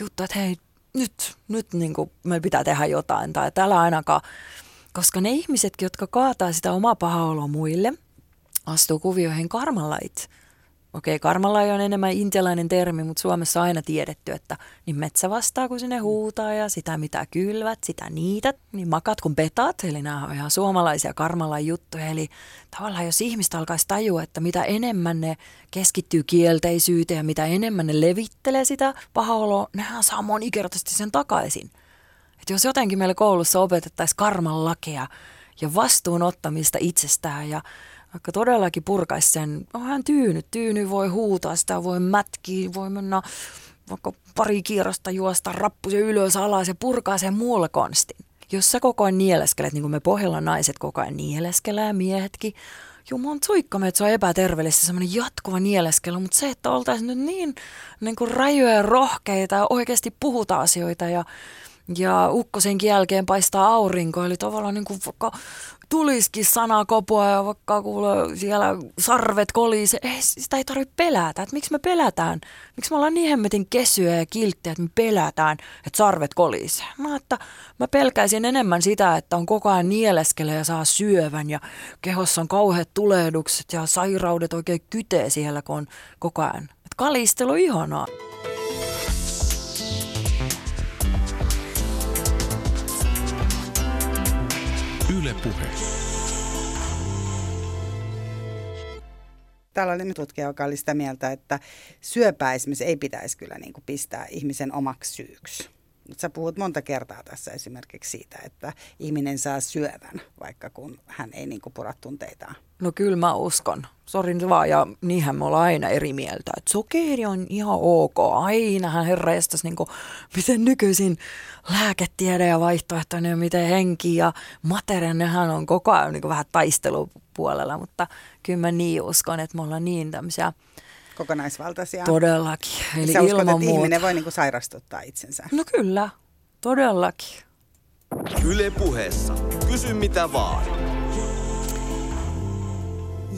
Speaker 1: juttu, että hei, nyt, nyt niin kuin pitää tehdä jotain tai täällä ainakaan. Koska ne ihmisetkin, jotka kaataa sitä omaa paha muille, astuu kuvioihin karmalait okei, karmalla on enemmän intialainen termi, mutta Suomessa on aina tiedetty, että niin metsä vastaa, kun sinne huutaa ja sitä mitä kylvät, sitä niitä, niin makat kun petat, eli nämä on ihan suomalaisia karmalain juttuja. Eli tavallaan jos ihmistä alkaisi tajua, että mitä enemmän ne keskittyy kielteisyyteen ja mitä enemmän ne levittelee sitä paha oloa, nehän saa monikertaisesti sen takaisin. Että jos jotenkin meillä koulussa opetettaisiin karman lakeja ja vastuun ottamista itsestään ja vaikka todellakin purkaisi sen, on hän tyynyt, tyyny voi huutaa, sitä voi mätkiä, voi mennä vaikka pari kierrosta juosta rappusen ylös alas ja purkaa sen muulla konstin. Jos sä koko ajan nieleskelet, niin kuin me pohjalla naiset koko ajan nieleskelee miehetkin, Jumalan suikkamme, että se on epäterveellistä semmoinen jatkuva nieleskely, mutta se, että oltaisiin nyt niin, niin kuin rajoja ja rohkeita ja oikeasti puhuta asioita ja ja ukkosenkin jälkeen paistaa aurinko, eli tavallaan niin kuin vaikka tulisikin kopoa ja vaikka kuule siellä sarvet kolise, ei, sitä ei tarvitse pelätä. Että miksi me pelätään? Miksi me ollaan niin hemmetin kesyä ja kilttejä, että me pelätään, että sarvet kolise? Mä, että mä pelkäisin enemmän sitä, että on koko ajan nieleskele ja saa syövän ja kehossa on kauheat tulehdukset ja sairaudet oikein kytee siellä, kun on koko ajan. Että kalistelu ihanaa.
Speaker 4: Yle Puhe.
Speaker 3: Täällä oli tutkija, joka oli sitä mieltä, että syöpää esimerkiksi ei pitäisi kyllä niin kuin pistää ihmisen omaksi syyksi. Sä puhut monta kertaa tässä esimerkiksi siitä, että ihminen saa syövän, vaikka kun hän ei niin pura tunteitaan.
Speaker 1: No kyllä mä uskon. Sorin vaan, ja niinhän me ollaan aina eri mieltä. Että sokeri on ihan ok. Ainahan herra jestas, niin kuin, miten nykyisin lääketiede ja vaihtoehtoinen, miten henki ja materia, nehän on koko ajan niin kuin vähän taistelupuolella. Mutta kyllä mä niin uskon, että me ollaan niin tämmöisiä
Speaker 3: kokonaisvaltaisia.
Speaker 1: Todellakin.
Speaker 3: Eli Sä uskot, että muuta. ihminen voi niinku sairastuttaa itsensä?
Speaker 1: No kyllä, todellakin.
Speaker 2: Yle puheessa. Kysy mitä vaan.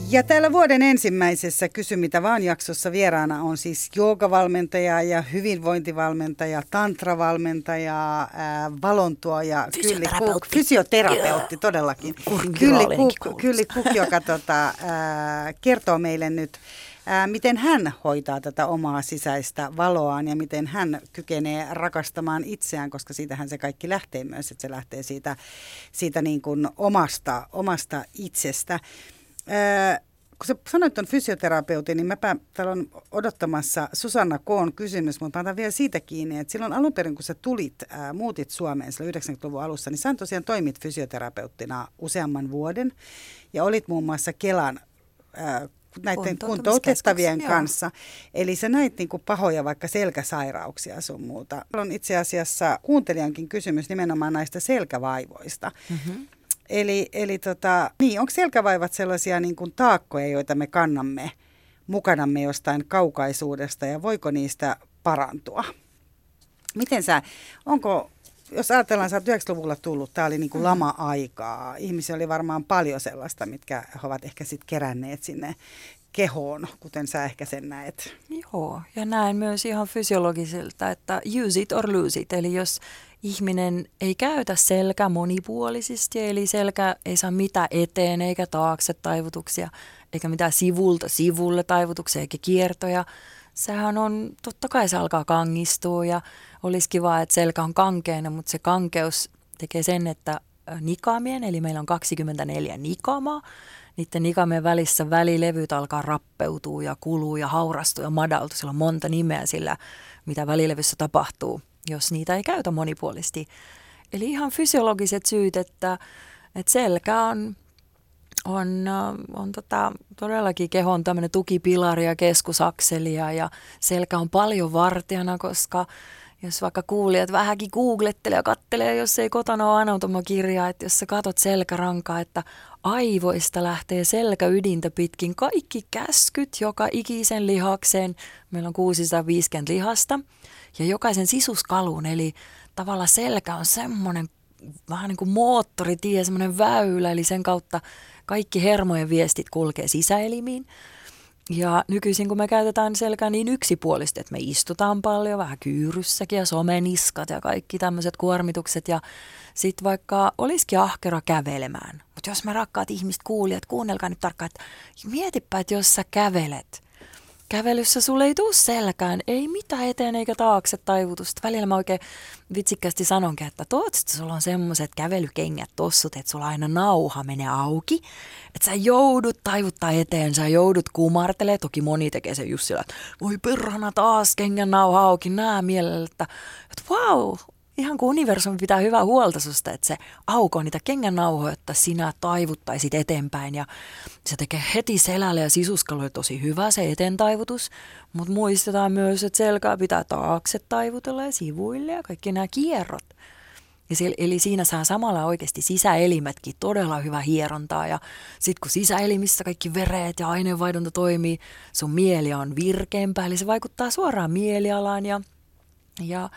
Speaker 3: Ja täällä vuoden ensimmäisessä Kysy mitä vaan jaksossa vieraana on siis joogavalmentaja ja hyvinvointivalmentaja, tantravalmentaja, ää, valontuoja,
Speaker 1: fysioterapeutti,
Speaker 3: Kuk, fysioterapeutti todellakin. Kylli Kuk, Kylli Kuk, joka tota, ää, kertoo meille nyt, ää, miten hän hoitaa tätä omaa sisäistä valoaan ja miten hän kykenee rakastamaan itseään, koska siitähän se kaikki lähtee myös, että se lähtee siitä, siitä niin kuin omasta, omasta itsestä. Kun sä sanoit tuon fysioterapeutin, niin mäpä täällä on odottamassa Susanna Koon kysymys, mutta mä otan vielä siitä kiinni, että silloin alun perin, kun sä tulit, ää, muutit Suomeen 90-luvun alussa, niin sä tosiaan toimit fysioterapeuttina useamman vuoden ja olit muun muassa Kelan ää, näiden kuntoutettavien kanssa. Eli sä näit niin kuin pahoja vaikka selkäsairauksia sun muuta. On itse asiassa kuuntelijankin kysymys nimenomaan näistä selkävaivoista. Mm-hmm. Eli, eli tota, niin, onko selkävaivat sellaisia niin kuin taakkoja, joita me kannamme mukanamme jostain kaukaisuudesta ja voiko niistä parantua? Miten sä, onko, jos ajatellaan, sä oot 90-luvulla tullut, tämä oli niin kuin mm. lama-aikaa. Ihmisiä oli varmaan paljon sellaista, mitkä he ovat ehkä sitten keränneet sinne kehoon, kuten sä ehkä sen näet.
Speaker 1: Joo, ja näen myös ihan fysiologiselta, että use it or lose it. Eli jos ihminen ei käytä selkä monipuolisesti, eli selkä ei saa mitään eteen eikä taakse taivutuksia, eikä mitään sivulta sivulle taivutuksia eikä kiertoja. Sehän on, totta kai se alkaa kangistua ja olisi kiva, että selkä on kankeena, mutta se kankeus tekee sen, että nikaamien, eli meillä on 24 nikamaa, niiden nikamien välissä välilevyt alkaa rappeutua ja kuluu ja haurastua ja madaltua. Sillä on monta nimeä sillä, mitä välilevyssä tapahtuu jos niitä ei käytä monipuolisesti. Eli ihan fysiologiset syyt, että, että selkä on, on, on tota, todellakin kehon tämmöinen tukipilari ja keskusakselia ja selkä on paljon vartijana, koska jos vaikka kuulijat vähänkin googlettelee ja kattelee, jos ei kotona ole anatomakirjaa, että jos sä katot selkärankaa, että aivoista lähtee selkäydintä pitkin kaikki käskyt joka ikisen lihakseen. Meillä on 650 lihasta ja jokaisen sisuskalun, eli tavallaan selkä on semmoinen vähän niin kuin moottoritie, semmoinen väylä, eli sen kautta kaikki hermojen viestit kulkee sisäelimiin. Ja nykyisin kun me käytetään selkää niin yksipuolisesti, että me istutaan paljon, vähän kyyryssäkin ja someniskat ja kaikki tämmöiset kuormitukset ja sitten vaikka olisikin ahkera kävelemään. Mutta jos me rakkaat ihmiset kuulijat, kuunnelkaa nyt tarkkaan, että mietipä, että jos sä kävelet, kävelyssä sulle ei tuu selkään, ei mitään eteen eikä taakse taivutusta. Välillä mä oikein vitsikkästi sanonkin, että toivottavasti sulla on semmoiset kävelykengät tossut, että sulla aina nauha menee auki. Että sä joudut taivuttaa eteen, sä joudut kumartelee. Toki moni tekee sen just sillä, että voi perhana taas kengän nauha auki, nää mielellä, että, että wow, ihan kuin universumi pitää hyvää huolta susta, että se aukoo niitä kengän nauhoja, että sinä taivuttaisit eteenpäin. Ja se tekee heti selälle ja sisuskalle tosi hyvä se eteen taivutus, mutta muistetaan myös, että selkää pitää taakse taivutella ja sivuille ja kaikki nämä kierrot. Ja se, eli siinä saa samalla oikeasti sisäelimetkin todella hyvä hierontaa. Ja sitten kun sisäelimissä kaikki vereet ja aineenvaihdunta toimii, sun mieli on virkeämpää, eli se vaikuttaa suoraan mielialaan ja, ja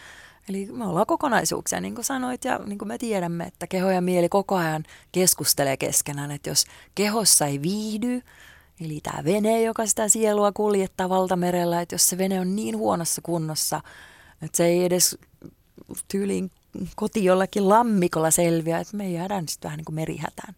Speaker 1: Eli me ollaan kokonaisuuksia, niin kuin sanoit, ja niin kuin me tiedämme, että keho ja mieli koko ajan keskustelee keskenään, että jos kehossa ei viihdy, eli tämä vene, joka sitä sielua kuljettaa valtamerellä, että jos se vene on niin huonossa kunnossa, että se ei edes tyyliin koti jollakin lammikolla selviä, että me jäädään sitten vähän niin kuin merihätään.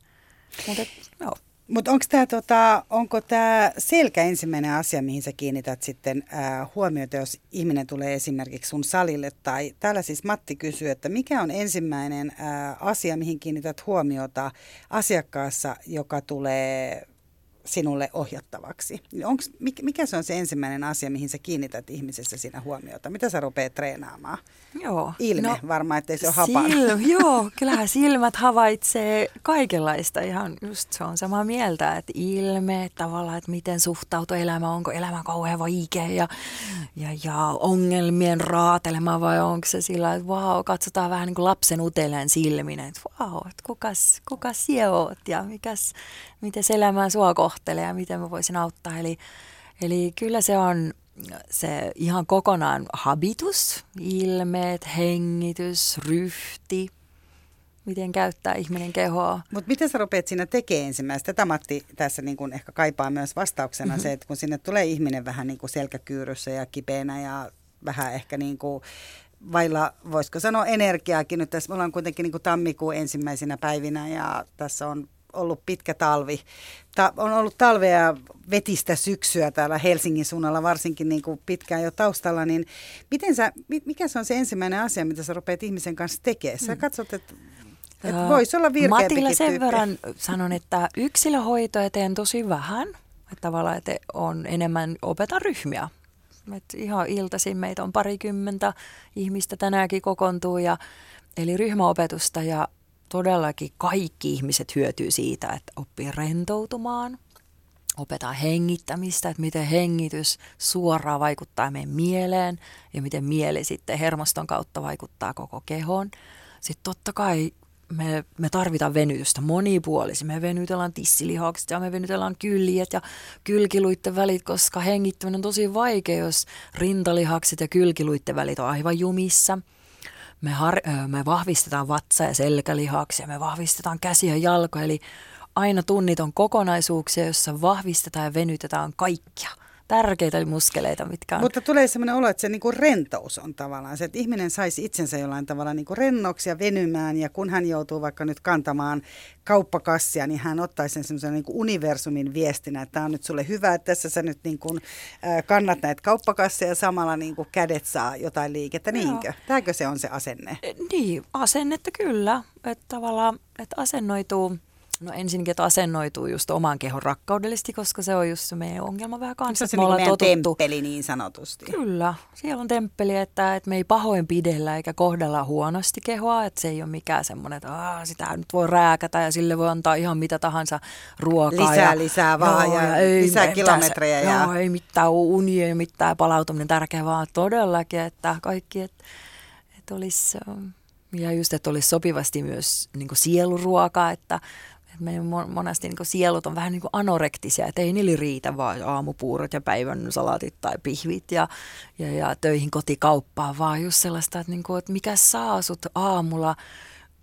Speaker 1: Mutta joo.
Speaker 3: Mutta onko tämä tota, onko tää selkä ensimmäinen asia, mihin sä kiinnität sitten ää, huomiota, jos ihminen tulee esimerkiksi sun salille? Tai täällä siis Matti kysyy, että mikä on ensimmäinen ää, asia, mihin kiinnität huomiota asiakkaassa, joka tulee sinulle ohjattavaksi. Onks, mikä se on se ensimmäinen asia, mihin sä kiinnität ihmisessä siinä huomiota? Mitä sä rupeat treenaamaan?
Speaker 1: Joo.
Speaker 3: Ilme no, varmaan, ettei se ole hapana.
Speaker 1: Sil- joo, kyllähän silmät havaitsee kaikenlaista. Ihan just se on samaa mieltä, että ilme tavallaan, että miten suhtautuu elämä, onko elämä kauhean vaikea ja, ja, ja ongelmien raatelema vai onko se sillä, että vau, katsotaan vähän niin kuin lapsen uteliaan silmin, että vau, että kukas, kukas sie oot ja mikäs, miten elämä sua kohtelee ja miten mä voisin auttaa. Eli, eli kyllä se on se ihan kokonaan habitus, ilmeet, hengitys, ryhti, miten käyttää ihminen kehoa.
Speaker 3: Mutta miten sä rupeat siinä tekemään ensimmäistä? Tätä Matti tässä niin kun ehkä kaipaa myös vastauksena mm-hmm. se, että kun sinne tulee ihminen vähän niin kuin selkäkyyryssä ja kipeänä ja vähän ehkä niin kuin vailla, voisiko sanoa energiaakin nyt tässä. Me ollaan kuitenkin niin kuin tammikuun ensimmäisenä päivinä ja tässä on ollut pitkä talvi. Ta- on ollut talvea vetistä syksyä täällä Helsingin suunnalla, varsinkin niin kuin pitkään jo taustalla, niin miten sä, mikä se on se ensimmäinen asia, mitä sä rupeat ihmisen kanssa tekemään? Sä mm. katsot, että et voisi olla
Speaker 1: Matille sen tyyppi. verran sanon, että yksilöhoitoja teen tosi vähän. Että tavallaan että on enemmän opetan ryhmiä. Et ihan iltaisin meitä on parikymmentä ihmistä tänäänkin kokoontuu. Ja, eli ryhmäopetusta ja todellakin kaikki ihmiset hyötyy siitä, että oppii rentoutumaan, opetaan hengittämistä, että miten hengitys suoraan vaikuttaa meidän mieleen ja miten mieli sitten hermoston kautta vaikuttaa koko kehoon. Sitten totta kai me, me tarvitaan venytystä monipuolisesti. Me venytellään tissilihakset ja me venytellään kyljet ja kylkiluitten välit, koska hengittäminen on tosi vaikea, jos rintalihakset ja kylkiluitten välit on aivan jumissa – me, har, me vahvistetaan vatsa- ja selkälihaksia, me vahvistetaan käsiä ja jalkoja, eli aina tunnit on kokonaisuuksia, joissa vahvistetaan ja venytetään kaikkia – tärkeitä muskeleita, mitkä on.
Speaker 3: Mutta tulee sellainen olo, että se niinku rentous on tavallaan se, että ihminen saisi itsensä jollain tavalla niinku rennoksi ja venymään ja kun hän joutuu vaikka nyt kantamaan kauppakassia, niin hän ottaisi sen semmoisen niinku universumin viestinä, että tämä on nyt sulle hyvä, että tässä sä nyt niinku, kannat näitä kauppakasseja ja samalla niinku kädet saa jotain liikettä, niinkö? Tämäkö se on se asenne?
Speaker 1: Niin, asennetta kyllä, että tavallaan, että asennoituu No ensinnäkin, että asennoituu just oman kehon rakkaudellisesti, koska se on just se meidän ongelma vähän kanssa.
Speaker 3: Se on niin meidän totuttu. temppeli niin sanotusti.
Speaker 1: Kyllä, siellä on temppeli, että, että me ei pahoin pidellä eikä kohdella huonosti kehoa, että se ei ole mikään semmoinen, että Aa, sitä nyt voi rääkätä ja sille voi antaa ihan mitä tahansa ruokaa.
Speaker 3: Lisää,
Speaker 1: ja,
Speaker 3: lisää vaan joo, ja, ja ei, lisää kilometrejä.
Speaker 1: ja... Joo, ei mitään unia, ei mitään palautuminen tärkeä, vaan todellakin, että kaikki, että, että olisi... Ja just, että olisi sopivasti myös niin sieluruokaa, että meidän monesti niin sielut on vähän niin kuin anorektisia, että ei niille riitä vaan aamupuurot ja päivän salaatit tai pihvit ja, ja, ja töihin kotikauppaan, vaan just sellaista, että, niin kuin, että mikä saa sut aamulla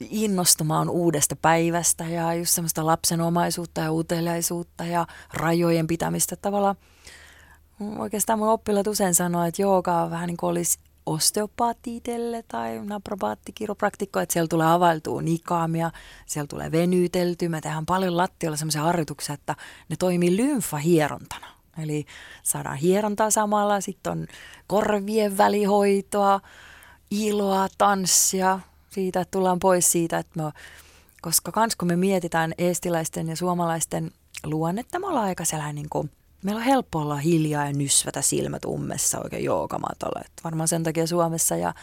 Speaker 1: innostumaan uudesta päivästä ja just semmoista lapsenomaisuutta ja uteliaisuutta ja rajojen pitämistä tavalla. Oikeastaan mun oppilaat usein sanoo, että jooga on vähän niin kuin olisi osteopaatti itselle tai napropaatti, kiropraktikko, että siellä tulee availtua nikaamia, siellä tulee venytelty. Me tehdään paljon lattiolla semmoisia harjoituksia, että ne toimii lymfahierontana. Eli saadaan hierontaa samalla, sitten on korvien välihoitoa, iloa, tanssia, siitä, että tullaan pois siitä, että me, koska kans kun me mietitään eestiläisten ja suomalaisten luonnetta, me ollaan aika sellainen niin kuin, meillä on helppo olla hiljaa ja nysvätä silmät ummessa oikein joogamatolla. Että varmaan sen takia Suomessa ja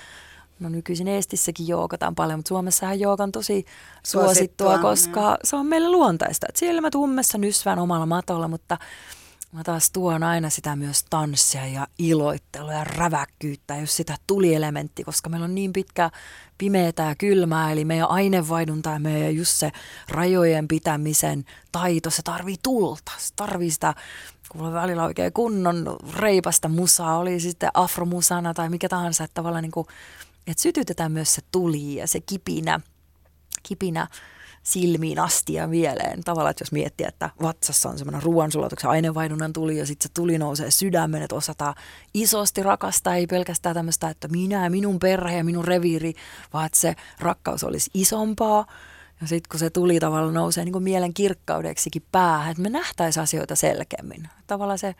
Speaker 1: no nykyisin Eestissäkin joogataan paljon, mutta Suomessahan jooga on tosi suosittua, suosittua koska mm. se on meille luontaista. Että silmät ummessa nysvään omalla matolla, mutta Mä taas tuon aina sitä myös tanssia ja iloittelua ja räväkkyyttä, jos sitä elementti, koska meillä on niin pitkä pimeätä ja kylmää, eli meidän ainevaihdunta ja meidän just se rajojen pitämisen taito, se tarvii tulta, se tarvii sitä kuule välillä oikein kunnon reipasta musaa, oli sitten afromusana tai mikä tahansa, että tavallaan niin kuin, että sytytetään myös se tuli ja se kipinä, kipinä silmiin asti ja mieleen. Tavallaan, että jos miettii, että vatsassa on semmoinen ruoansulatuksen aineenvaihdunnan tuli ja sitten se tuli nousee sydämen, että osataan isosti rakastaa, ei pelkästään tämmöistä, että minä ja minun perhe ja minun reviiri, vaan että se rakkaus olisi isompaa. Ja sitten kun se tuli tavallaan nousee niin kuin mielen kirkkaudeksikin päähän, että me nähtäisiin asioita selkeämmin. Tavallaan se,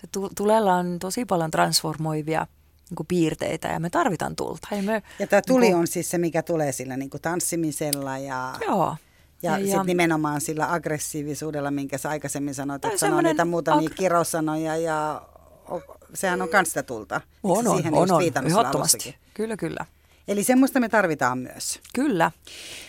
Speaker 1: se tulella on tosi paljon transformoivia niin kuin piirteitä ja me tarvitaan tulta.
Speaker 3: Ei
Speaker 1: me,
Speaker 3: ja tämä tuli niin kuin, on siis se, mikä tulee sillä niin kuin tanssimisella ja...
Speaker 1: Joo.
Speaker 3: Ja, ja sitten nimenomaan sillä aggressiivisuudella, minkä sä aikaisemmin sanoit, että sanoo niitä muutamia ag- kirosanoja ja sehän on kans sitä tulta.
Speaker 1: On, on, on, on, ehdottomasti. Kyllä, kyllä.
Speaker 3: Eli semmoista me tarvitaan myös.
Speaker 1: Kyllä.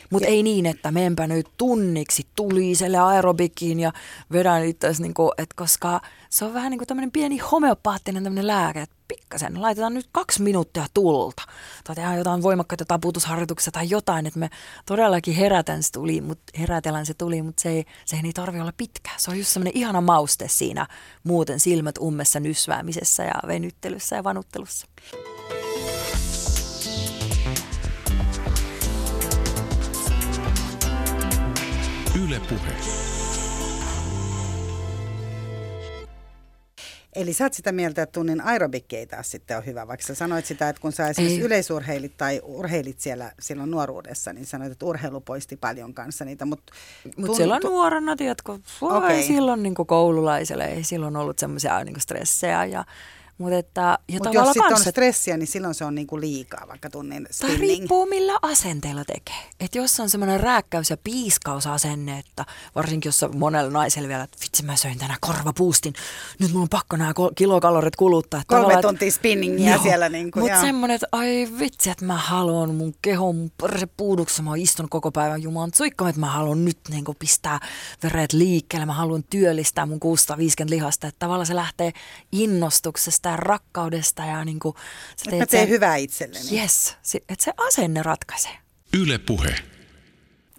Speaker 1: Mutta ei niin, että menpä nyt tunniksi tuliselle aerobikiin ja vedän itse niinku, että koska se on vähän niin kuin tämmöinen pieni homeopaattinen tämmöinen lääke, että pikkasen laitetaan nyt kaksi minuuttia tulta tai tehdään jotain voimakkaita taputusharjoituksia tai jotain, että me todellakin herätän se tuli, mut, herätellään se tuli, mutta se ei, se ei tarvi olla pitkä. Se on just semmoinen ihana mauste siinä muuten silmät ummessa nysväämisessä ja venyttelyssä ja vanuttelussa.
Speaker 3: Yle Puhe. Eli sä oot sitä mieltä, että tunnin aerobikki taas sitten on hyvä, vaikka sä sanoit sitä, että kun sä esimerkiksi Ei. yleisurheilit tai urheilit siellä silloin nuoruudessa, niin sanoit, että urheilu poisti paljon kanssa niitä. Mutta
Speaker 1: Mut tun- silloin nuorena, tiedätkö, okay. silloin niin koululaiselle ei silloin ollut semmoisia niin stressejä ja
Speaker 3: mutta että, ja Mut jos sitten on stressiä, niin silloin se on niinku liikaa, vaikka tunnin spinning.
Speaker 1: Tai riippuu millä asenteella tekee. Et jos on semmoinen rääkkäys- ja piiskausasenne, että varsinkin jos on monella naisella vielä, että vitsi mä söin tänään korvapuustin, nyt mulla on pakko nämä kilokalorit kuluttaa. Että
Speaker 3: Kolme tuntia spinningiä joo, siellä. Niin
Speaker 1: Mutta semmoinen, että ai vitsi, että mä haluan mun kehon, mun puuduksi, mä oon istunut koko päivän jumaan suikkaan, että mä haluan nyt niin pistää veret liikkeelle, mä haluan työllistää mun 650 lihasta. Että tavallaan se lähtee innostuksesta itsestään, rakkaudesta ja niin kuin,
Speaker 3: sä teet sen, hyvää itselleni.
Speaker 1: Yes, että se asenne ratkaisee.
Speaker 4: Yle Puhe.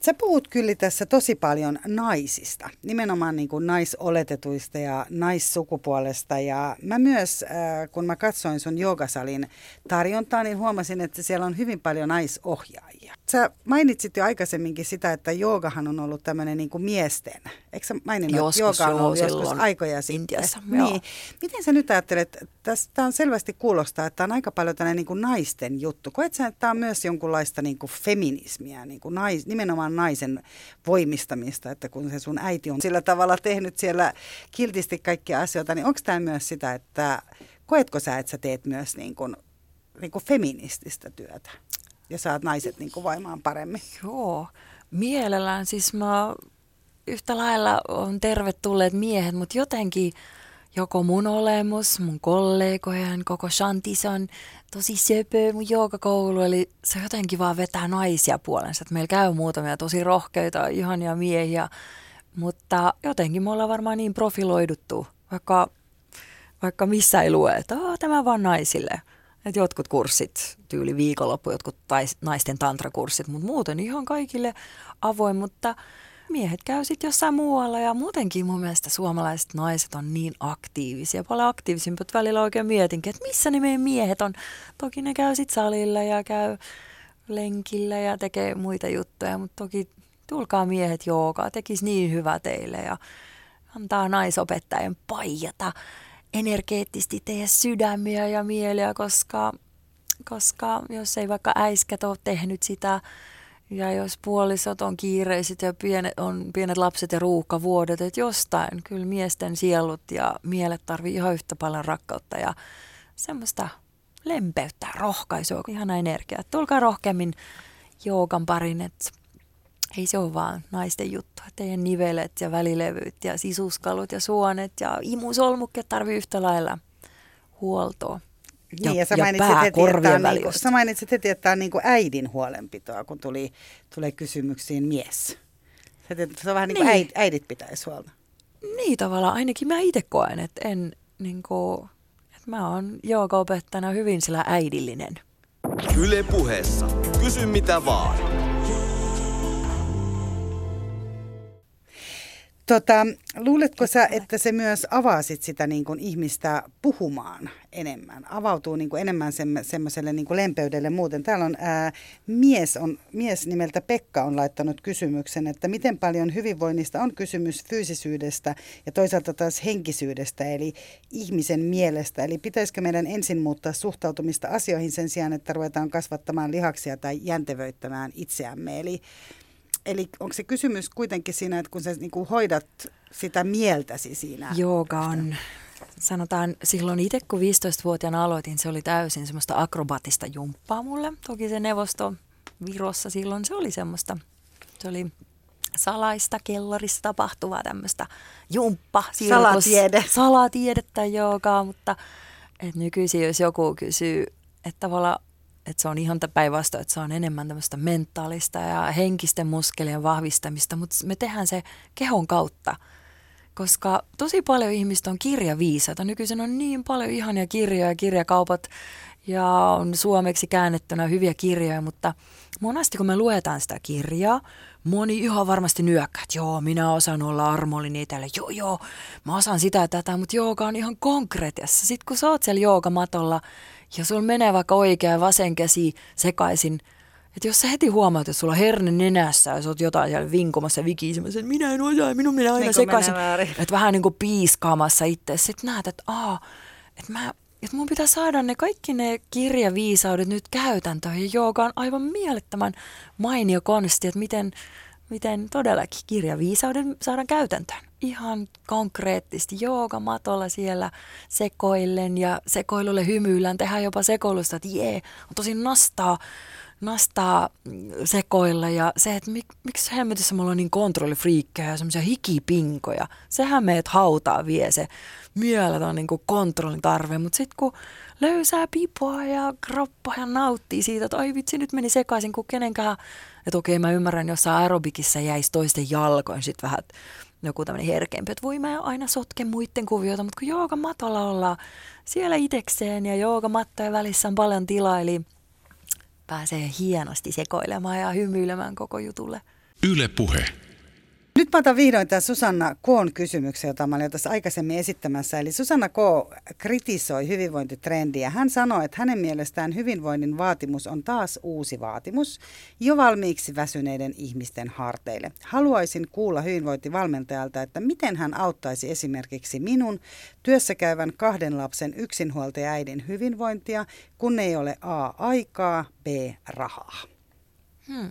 Speaker 3: Sä puhut kyllä tässä tosi paljon naisista, nimenomaan niin kuin naisoletetuista ja naissukupuolesta. Ja mä myös, äh, kun mä katsoin sun joogasalin tarjontaa, niin huomasin, että siellä on hyvin paljon naisohjaajia. Sä mainitsit jo aikaisemminkin sitä, että joogahan on ollut tämmöinen niin miesten. Eikö sä maininnut,
Speaker 1: joskus, että jooga on ollut joskus
Speaker 3: aikoja sitten? Intiassa, niin. Miten sä nyt ajattelet, tästä on selvästi kuulostaa, että tämä on aika paljon tämmöinen niin naisten juttu. Koet sä, että tämä on myös jonkunlaista niin kuin feminismiä, niin kuin nais, nimenomaan naisen voimistamista, että kun se sun äiti on sillä tavalla tehnyt siellä kiltisti kaikkia asioita, niin onko tämä myös sitä, että koetko sä, että sä teet myös niin kuin, niin kuin feminististä työtä? Ja saat naiset niin kuin voimaan paremmin.
Speaker 1: Joo, mielellään. Siis mä yhtä lailla on tervetulleet miehet, mutta jotenkin joko mun olemus, mun kollegojen, koko Shantis on tosi söpö mun joogakoulu, eli se jotenkin vaan vetää naisia puolensa. Et meillä käy muutamia tosi rohkeita, ihania miehiä, mutta jotenkin me ollaan varmaan niin profiloiduttu, vaikka, vaikka missä ei lue, että tämä vaan naisille. Et jotkut kurssit, tyyli viikonloppu, jotkut tais, naisten tantrakurssit, mutta muuten ihan kaikille avoin, mutta miehet käy sitten jossain muualla ja muutenkin mun mielestä suomalaiset naiset on niin aktiivisia, paljon aktiivisimpia, että välillä oikein mietinkin, että missä ne meidän miehet on. Toki ne käy sitten salilla ja käy lenkillä ja tekee muita juttuja, mutta toki tulkaa miehet joogaa, tekisi niin hyvä teille ja antaa naisopettajan paijata energeettisesti teidän sydämiä ja mieliä, koska, koska jos ei vaikka äiskät ole tehnyt sitä ja jos puolisot on kiireiset ja pienet, on pienet lapset ja ruuhkavuodet, että jostain kyllä miesten sielut ja mielet tarvii ihan yhtä paljon rakkautta ja semmoista lempeyttä, rohkaisua, ihana energia. Tulkaa rohkeammin joogan parin, että ei se ole vaan naisten juttu. Teidän nivelet ja välilevyt ja sisuskalut ja suonet ja imusolmukkeet tarvii yhtä lailla huoltoa.
Speaker 3: Ja, niin, ja, sä ja mainitsit pää, heti, että on, niin kuin, sä mainitsit heti, että on niin kuin äidin huolenpitoa, kun tuli, tulee kysymyksiin mies. Sä tiedät, että se on vähän niin kuin niin. äidit pitäisi huolta.
Speaker 1: Niin tavallaan, ainakin mä itse koen, että en niin kuin, että mä oon joogaopettajana hyvin sillä äidillinen.
Speaker 2: Yle puheessa. Kysy mitä vaan.
Speaker 3: Tota, luuletko sä, että se myös avasit sitä niin kuin ihmistä puhumaan enemmän? Avautuu niin kuin enemmän semmoiselle niin kuin lempeydelle muuten. Täällä on, ää, mies on mies nimeltä Pekka on laittanut kysymyksen, että miten paljon hyvinvoinnista on kysymys fyysisyydestä ja toisaalta taas henkisyydestä, eli ihmisen mielestä. Eli pitäisikö meidän ensin muuttaa suhtautumista asioihin sen sijaan, että ruvetaan kasvattamaan lihaksia tai jäntevöittämään itseämme? Eli Eli onko se kysymys kuitenkin siinä, että kun sä niin kuin hoidat sitä mieltäsi siinä?
Speaker 1: Jooga on, sanotaan silloin itse kun 15-vuotiaana aloitin, se oli täysin semmoista akrobaatista jumppaa mulle. Toki se neuvosto Virossa silloin se oli semmoista, se oli salaista kellarissa tapahtuvaa tämmöistä jumppa,
Speaker 3: salatiede.
Speaker 1: salatiedettä joogaa, mutta et nykyisin jos joku kysyy, että tavallaan että se on ihan päinvastoin, että se on enemmän tämmöistä mentaalista ja henkisten muskelien vahvistamista, mutta me tehdään se kehon kautta, koska tosi paljon ihmistä on kirjaviisaita. Nykyisin on niin paljon ihania kirjoja, kirjakaupat ja on suomeksi käännettynä hyviä kirjoja, mutta monasti kun me luetaan sitä kirjaa, moni ihan varmasti nyökkää, että joo, minä osaan olla armollinen itselle, joo, joo, mä osaan sitä ja tätä, mutta jooga on ihan konkreettiassa. Sitten kun sä oot siellä joogamatolla, ja sulla menee vaikka oikea ja vasen käsi sekaisin, että jos sä heti huomaat, että sulla on herne nenässä ja sä oot jotain siellä vinkomassa vikisemässä, että minä en osaa, minun minä aina niin sekaisin. Että vähän niin kuin piiskaamassa itse. Sitten näet, että aa, että mä että mun pitää saada ne kaikki ne kirjaviisaudet nyt käytäntöön. Ja on aivan mielettömän mainio konsti, että miten, miten todellakin kirjaviisauden saadaan käytäntöön ihan konkreettisesti joogamatolla siellä sekoillen ja sekoilulle hymyillään. Tehdään jopa sekoilusta, että jee, on tosi nastaa, nastaa sekoilla ja se, että mik, miksi hemmetissä mulla on niin kontrollifriikkejä ja semmoisia hikipinkoja. Sehän meidät hautaa vie se mieletön niin kontrollin tarve, mutta sitten kun löysää pipoa ja kroppa ja nauttii siitä, että ai vitsi nyt meni sekaisin, kun kenenkään, että okei mä ymmärrän, jos aerobikissa jäisi toisten jalkoin sitten vähän joku tämmöinen herkempi, että voi mä aina sotke muiden kuvioita, mutta kun jooga matolla ollaan siellä itekseen ja jooga mattojen välissä on paljon tilaa, eli pääsee hienosti sekoilemaan ja hymyilemään koko jutulle.
Speaker 4: Yle puhe.
Speaker 3: Nyt mä otan vihdoin tämän Susanna Koon kysymyksen, jota mä olin tässä aikaisemmin esittämässä. Eli Susanna K. kritisoi hyvinvointitrendiä. Hän sanoi, että hänen mielestään hyvinvoinnin vaatimus on taas uusi vaatimus jo valmiiksi väsyneiden ihmisten harteille. Haluaisin kuulla hyvinvointivalmentajalta, että miten hän auttaisi esimerkiksi minun työssäkäyvän kahden lapsen yksinhuoltajaäidin hyvinvointia, kun ei ole A. aikaa, B. rahaa. Hmm.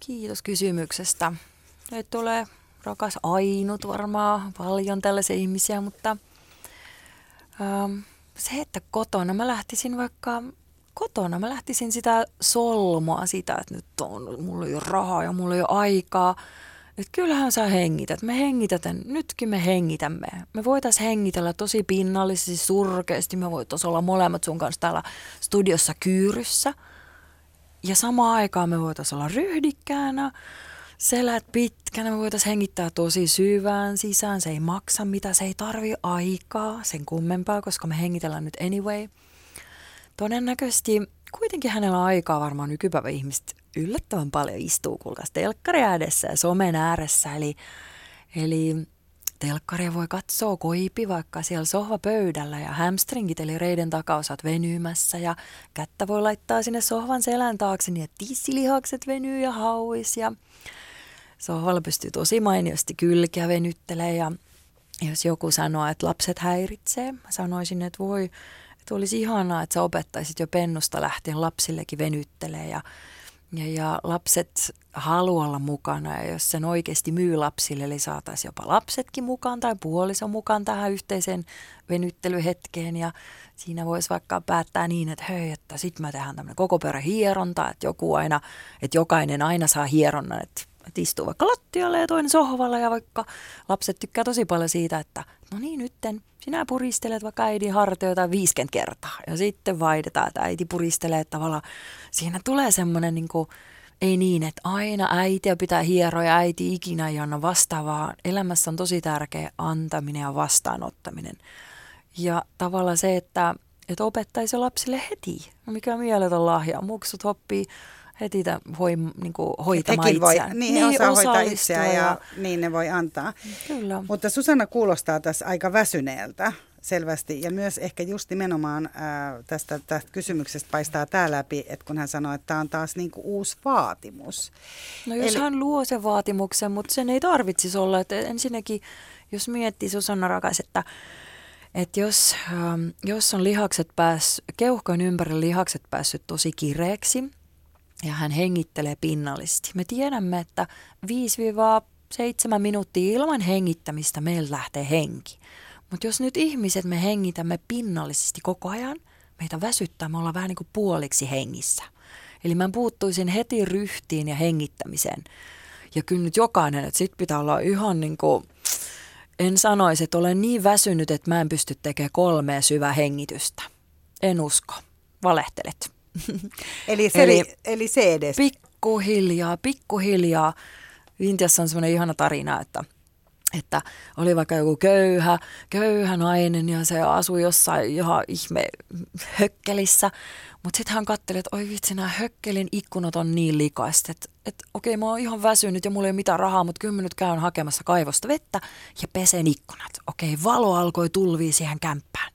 Speaker 1: Kiitos kysymyksestä. Nyt tulee rakas ainut varmaan paljon tällaisia ihmisiä, mutta ähm, se, että kotona mä lähtisin vaikka kotona, mä lähtisin sitä solmoa sitä, että nyt on, mulla ei ole rahaa ja mulla ei ole aikaa. Että kyllähän sä hengität, me hengitetään, nytkin me hengitämme. Me voitaisiin hengitellä tosi pinnallisesti, surkeasti, me voitaisiin olla molemmat sun kanssa täällä studiossa kyyryssä – ja samaan aikaan me voitaisiin olla ryhdikkäänä, selät pitkänä, me voitaisiin hengittää tosi syvään sisään. Se ei maksa mitä, se ei tarvi aikaa sen kummempaa, koska me hengitellään nyt anyway. Todennäköisesti kuitenkin hänellä on aikaa varmaan nykypäivä ihmistä yllättävän paljon istuu kuulkaas telkkari ääressä ja somen ääressä. Eli, eli telkkaria voi katsoa koipi vaikka siellä sohvapöydällä ja hamstringit eli reiden takaosat venymässä ja kättä voi laittaa sinne sohvan selän taakse niin että tissilihakset venyy ja hauis ja sohvalla pystyy tosi mainiosti kylkeä venyttelee ja jos joku sanoo, että lapset häiritsee, mä sanoisin, että voi, että olisi ihanaa, että sä opettaisit jo pennusta lähtien lapsillekin venyttelee ja ja, ja lapset haluaa olla mukana ja jos sen oikeasti myy lapsille, eli saataisiin jopa lapsetkin mukaan tai puoliso mukaan tähän yhteiseen venyttelyhetkeen ja siinä voisi vaikka päättää niin, että hei, että sitten mä tehdään tämmöinen koko perä hieronta, että joku aina, että jokainen aina saa hieronnan, että että istuu vaikka lattialle ja toinen sohvalla ja vaikka lapset tykkää tosi paljon siitä, että no niin nytten sinä puristelet vaikka äidin hartioita 50 kertaa ja sitten vaihdetaan, että äiti puristelee että tavallaan siinä tulee semmoinen niin kuin, ei niin, että aina äitiä pitää hieroa ja äiti ikinä ei anna vastaavaa. Elämässä on tosi tärkeä antaminen ja vastaanottaminen. Ja tavallaan se, että, että opettaisi lapsille heti, no mikä mieletön lahja. Muksut hoppii heti hoi, niin kuin hoitamaan
Speaker 3: Hekin voi,
Speaker 1: itseään.
Speaker 3: niin, niin osaa hoitaa itseään ja, ja niin ne voi antaa.
Speaker 1: Kyllä.
Speaker 3: Mutta Susanna kuulostaa tässä aika väsyneeltä selvästi ja myös ehkä just nimenomaan ää, tästä, tästä kysymyksestä paistaa tämä läpi, että kun hän sanoi, että tämä on taas niin kuin uusi vaatimus.
Speaker 1: No jos Eli... hän luo sen vaatimuksen, mutta sen ei tarvitsisi olla. Että ensinnäkin, jos miettii Susanna rakas, että että jos, ähm, jos on lihakset pääs, keuhkojen ympärillä lihakset päässyt tosi kireeksi, ja hän hengittelee pinnallisesti. Me tiedämme, että 5-7 minuuttia ilman hengittämistä meillä lähtee henki. Mutta jos nyt ihmiset me hengitämme pinnallisesti koko ajan, meitä väsyttää, me ollaan vähän niin kuin puoliksi hengissä. Eli mä puuttuisin heti ryhtiin ja hengittämiseen. Ja kyllä nyt jokainen, että sit pitää olla ihan niin kuin, en sanoisi, että olen niin väsynyt, että mä en pysty tekemään kolmea syvää hengitystä. En usko. Valehtelet.
Speaker 3: eli, se, eli, eli se edes.
Speaker 1: Pikkuhiljaa, pikkuhiljaa. Intiassa on semmoinen ihana tarina, että että oli vaikka joku köyhä, köyhä nainen ja se asui jossain ihan ihme hökkelissä. Mutta sitten hän katseli, että oi vitsi, nämä hökkelin ikkunat on niin likaiset, että et, okei mä oon ihan väsynyt ja mulla ei ole mitään rahaa, mutta kyllä nyt käyn hakemassa kaivosta vettä ja pesen ikkunat. Okei, valo alkoi tulvia siihen kämppään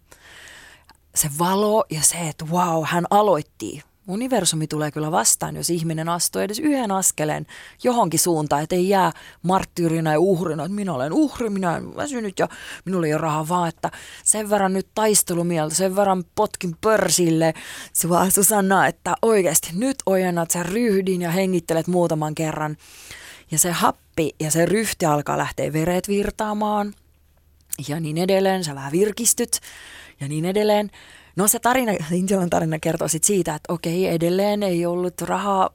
Speaker 1: se valo ja se, että wow, hän aloitti. Universumi tulee kyllä vastaan, jos ihminen astuu edes yhden askeleen johonkin suuntaan, että ei jää marttyyrinä ja uhrina, että minä olen uhri, minä olen väsynyt ja minulla ei ole rahaa, vaan että sen verran nyt taistelumieltä, sen verran potkin pörsille, sua Susanna, että oikeasti nyt ojennat sen ryhdin ja hengittelet muutaman kerran. Ja se happi ja se ryhti alkaa lähteä veret virtaamaan ja niin edelleen, sä vähän virkistyt ja niin edelleen. No se tarina, Intian tarina kertoo sit siitä, että okei, edelleen ei ollut rahaa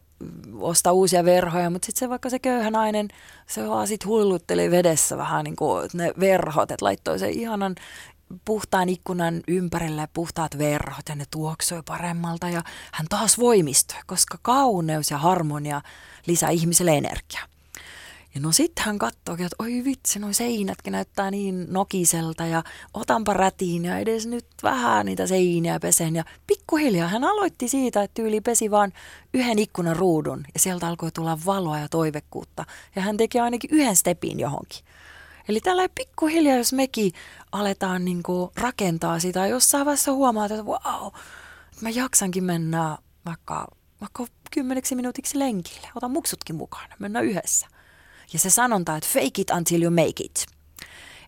Speaker 1: ostaa uusia verhoja, mutta sitten se vaikka se köyhä nainen, se vaan sit hullutteli vedessä vähän niin kuin ne verhot, että laittoi se ihanan puhtaan ikkunan ympärille puhtaat verhot ja ne tuoksoi paremmalta ja hän taas voimistui, koska kauneus ja harmonia lisää ihmiselle energiaa. Ja no sitten hän katsookin, että oi vitsi, noi seinätkin näyttää niin nokiselta ja otanpa rätiin ja edes nyt vähän niitä seiniä pesen. Ja pikkuhiljaa hän aloitti siitä, että tyyli pesi vaan yhden ikkunan ruudun ja sieltä alkoi tulla valoa ja toivekkuutta. Ja hän teki ainakin yhden stepin johonkin. Eli tällä pikkuhiljaa, jos mekin aletaan niin rakentaa sitä, jossain vaiheessa huomaat, että wow, mä jaksankin mennä vaikka, vaikka kymmeneksi minuutiksi lenkille. Otan muksutkin mukaan, mennään yhdessä. Ja se sanonta, että fake it until you make it.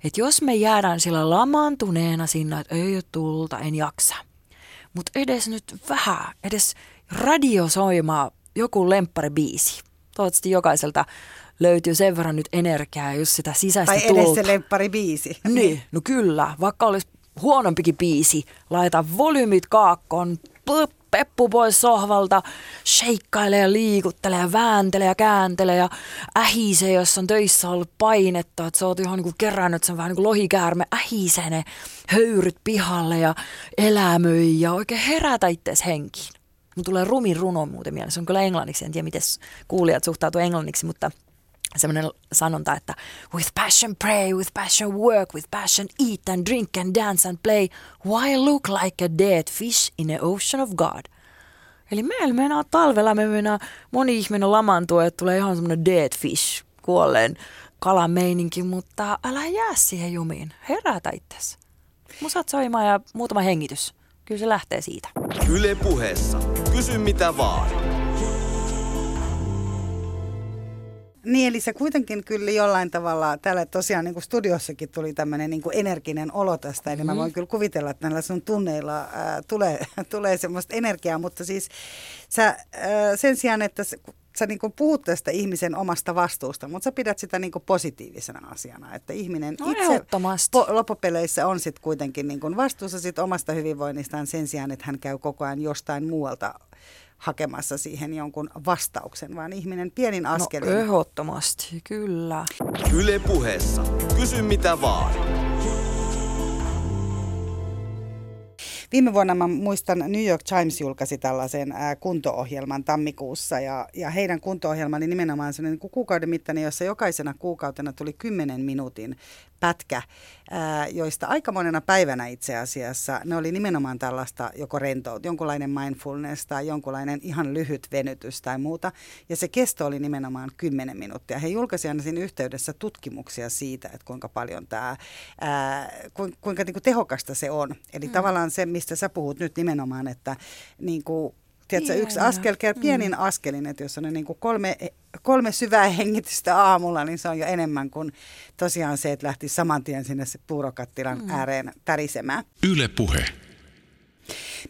Speaker 1: Että jos me jäädään sillä lamaantuneena sinne, että ei ole tulta, en jaksa. Mutta edes nyt vähän, edes radiosoimaa joku lempparibiisi. Toivottavasti jokaiselta löytyy sen verran nyt energiaa, jos sitä sisäistä
Speaker 3: Tai edes tulta. se lempparibiisi.
Speaker 1: Niin, no kyllä. Vaikka olisi huonompikin biisi, laita volyymit kaakkoon, peppu pois sohvalta, sheikkailee ja liikuttelee ja vääntelee ja kääntelee ja ähisee, jos on töissä ollut painetta, että sä oot ihan niin kerännyt sen vähän niin kuin lohikäärme, ähisee ne höyryt pihalle ja elämöi ja oikein herätä itseäsi henkiin. Mun tulee rumin runo muuten mieleen, se on kyllä englanniksi, en tiedä miten kuulijat suhtautuu englanniksi, mutta semmoinen sanonta, että with passion pray, with passion work, with passion eat and drink and dance and play, why look like a dead fish in the ocean of God? Eli meillä mennään talvella, me mennään, moni ihminen lamaantuu, että tulee ihan semmoinen dead fish, kuolleen kalameininki, mutta älä jää siihen jumiin. Herätä itsesi. Musat soimaan ja muutama hengitys. Kyllä se lähtee siitä.
Speaker 2: Yle puheessa. Kysy mitä vaan.
Speaker 3: Niin, eli se kuitenkin kyllä jollain tavalla, täällä tosiaan niin kuin studiossakin tuli tämmöinen niin kuin energinen olo tästä, eli mm. mä voin kyllä kuvitella, että näillä sun tunneilla ää, tulee, tulee semmoista energiaa, mutta siis sä ää, sen sijaan, että sä niin kuin puhut tästä ihmisen omasta vastuusta, mutta sä pidät sitä niin kuin positiivisena asiana, että ihminen
Speaker 1: no,
Speaker 3: itse po- loppupeleissä on sitten kuitenkin niin kuin vastuussa sit omasta hyvinvoinnistaan sen sijaan, että hän käy koko ajan jostain muualta hakemassa siihen jonkun vastauksen, vaan ihminen pienin askelin.
Speaker 1: No ehdottomasti, kyllä.
Speaker 2: Yle puheessa. Kysy mitä vaan.
Speaker 3: Viime vuonna mä muistan New York Times julkaisi tällaisen ää, kunto-ohjelman tammikuussa ja, ja heidän kunto-ohjelma oli nimenomaan sellainen niin kuukauden mittainen, jossa jokaisena kuukautena tuli 10 minuutin pätkä, ää, joista aika monena päivänä itse asiassa ne oli nimenomaan tällaista joko rentout, jonkunlainen mindfulness tai jonkunlainen ihan lyhyt venytys tai muuta. Ja se kesto oli nimenomaan 10 minuuttia. He julkaisivat aina siinä yhteydessä tutkimuksia siitä, että kuinka paljon tämä, ää, kuinka, kuinka niin kuin tehokasta se on. Eli mm. tavallaan se, mistä sä puhut nyt nimenomaan, että niin kuin, tiedätkö, yksi askel, pienin mm. askelin, että jos on niin kuin kolme, kolme syvää hengitystä aamulla, niin se on jo enemmän kuin tosiaan se, että lähti saman tien sinne se puurokattilan mm. ääreen tärisemään.
Speaker 4: Yle puhe.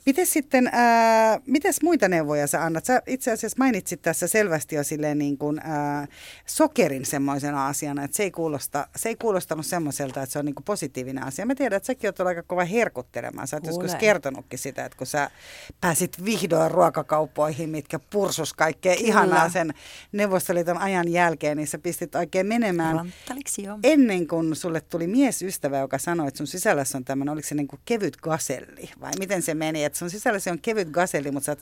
Speaker 3: Miten sitten, ää, mites muita neuvoja sä annat? Sä itse asiassa mainitsit tässä selvästi jo silleen niin kuin, ää, sokerin semmoisena asiana, että se ei, kuulosta, se ei kuulostanut semmoiselta, että se on niin kuin positiivinen asia. Mä tiedän, että säkin oot aika kova herkuttelemaan. Sä oot joskus kertonutkin sitä, että kun sä pääsit vihdoin ruokakauppoihin, mitkä pursus kaikkea Kyllä. ihanaa sen Neuvostoliiton ajan jälkeen, niin sä pistit oikein menemään. Ennen kuin sulle tuli miesystävä, joka sanoi, että sun sisällässä on tämmöinen, oliko se niin kuin kevyt gaselli vai miten se meni? Että sun sisällä se on kevyt gaselli, mutta sä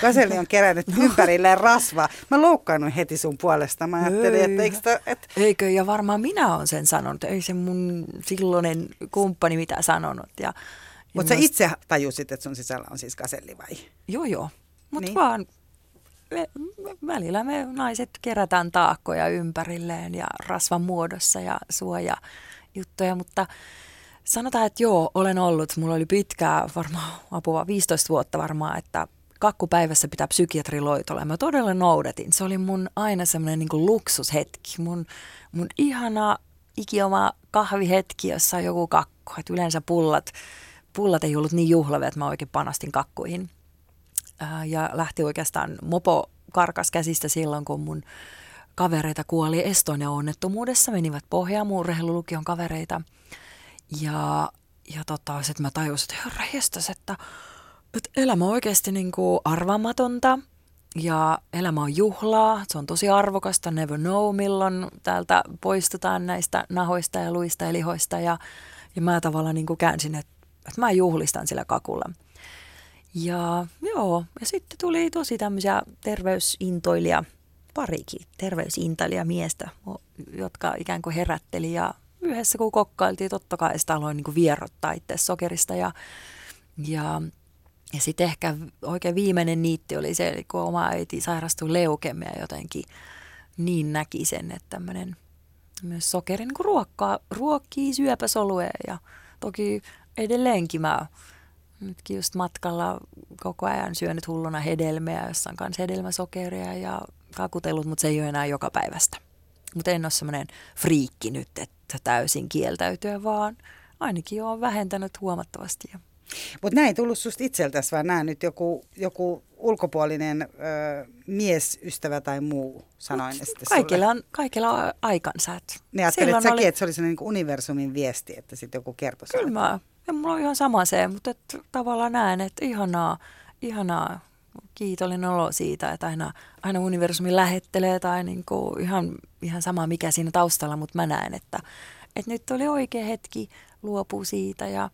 Speaker 3: gaselli on kerännyt ympärilleen rasvaa. Mä loukkaannut heti sun puolesta. Mä ajattelin, Ei. että eikö to, et...
Speaker 1: Eikö, ja varmaan minä olen sen sanonut. Ei se mun silloinen kumppani mitä sanonut. Ja,
Speaker 3: mutta sä itse tajusit, että sun sisällä on siis gaselli vai?
Speaker 1: Joo, joo. Mutta niin. vaan me, välillä me naiset kerätään taakkoja ympärilleen ja rasvan muodossa ja suoja juttuja, mutta Sanotaan, että joo, olen ollut. Mulla oli pitkää, varmaan apua 15 vuotta varmaan, että kakkupäivässä pitää psykiatri loitolla. Mä todella noudatin. Se oli mun aina semmoinen niin luksushetki. Mun, mun ihana ikioma kahvihetki, jossa on joku kakku. Et yleensä pullat, pullat ei ollut niin juhlavia, että mä oikein panastin kakkuihin. Ja lähti oikeastaan mopo karkas käsistä silloin, kun mun kavereita kuoli Estonia-onnettomuudessa. Menivät Pohjaan mun kavereita – ja, ja tota, sitten mä tajusin, että herra jestas, että, että elämä on oikeasti niin kuin arvaamatonta ja elämä on juhlaa, se on tosi arvokasta, never know milloin täältä poistutaan näistä nahoista ja luista ja lihoista ja, ja mä tavallaan niin kuin käänsin, että, että mä juhlistan sillä kakulla. Ja joo, ja sitten tuli tosi tämmöisiä terveysintoilija, parikin terveysintailija miestä, jotka ikään kuin herätteli ja yhdessä kun kokkailtiin, totta kai sitä aloin niin vierottaa itse sokerista ja, ja ja sitten ehkä oikein viimeinen niitti oli se, kun oma äiti sairastui leukemia jotenkin, niin näki sen, että tämmöinen myös sokeri niin ruokkaa, ruokkii syöpäsoluja ja toki edelleenkin mä nytkin just matkalla koko ajan syönyt hulluna hedelmiä, jossa on kanssa hedelmäsokeria ja kakutellut, mutta se ei ole enää joka päivästä. Mutta en ole semmoinen friikki nyt, että täysin kieltäytyä, vaan ainakin olen vähentänyt huomattavasti.
Speaker 3: Mutta näin ei tullut susta itseltäsi, vaan näin nyt joku, joku ulkopuolinen ö, miesystävä tai muu sanoin sitten
Speaker 1: kaikilla on, kaikilla on aikansa.
Speaker 3: Niin ajattelit säkin, oli... että se oli sellainen niin universumin viesti, että sitten joku kertoi
Speaker 1: Kyllä mä, ja mulla on ihan sama se, mutta et, tavallaan näen, että ihanaa, ihanaa kiitollinen olo siitä, että aina, aina universumi lähettelee tai niin kuin ihan, ihan sama mikä siinä taustalla, mutta mä näen, että, että nyt oli oikea hetki luopua siitä ja,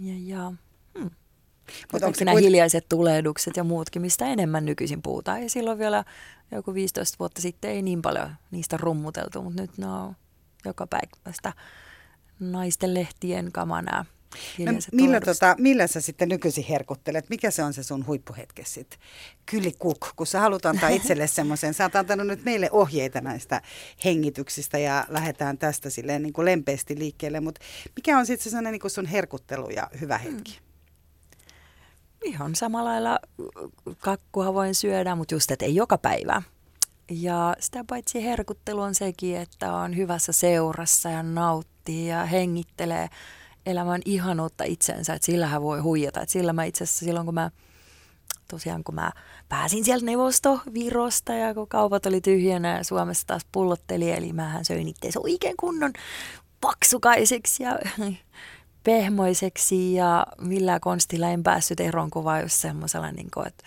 Speaker 1: ja, ja hmm. Mutta onko nämä kuit... hiljaiset tulehdukset ja muutkin, mistä enemmän nykyisin puhutaan. Ja silloin vielä joku 15 vuotta sitten ei niin paljon niistä rummuteltu, mutta nyt ne on joka päivästä naisten lehtien kama nämä
Speaker 3: No, millä, tota, millä sä sitten nykyisin herkuttelet? Mikä se on se sun huippuhetke sitten? Kyli kuk, kun sä haluat antaa itselle semmoisen. Sä oot antanut nyt meille ohjeita näistä hengityksistä ja lähdetään tästä silleen niin kuin lempeästi liikkeelle. Mutta mikä on sitten se sellainen niin kuin sun herkuttelu ja hyvä hetki?
Speaker 1: Ihan samalla lailla kakkua voin syödä, mutta just, että ei joka päivä. Ja sitä paitsi herkuttelu on sekin, että on hyvässä seurassa ja nauttii ja hengittelee elämän ihanuutta itsensä, että sillähän voi huijata. Että sillä mä itse asiassa silloin, kun mä tosiaan kun mä pääsin sieltä neuvostovirosta ja kun kaupat oli tyhjänä ja Suomessa taas pullotteli, eli mähän söin itseänsä oikein kunnon paksukaiseksi ja pehmoiseksi ja millään konstilla en päässyt eroon kuin vaan just semmoisella, niin kuin, että,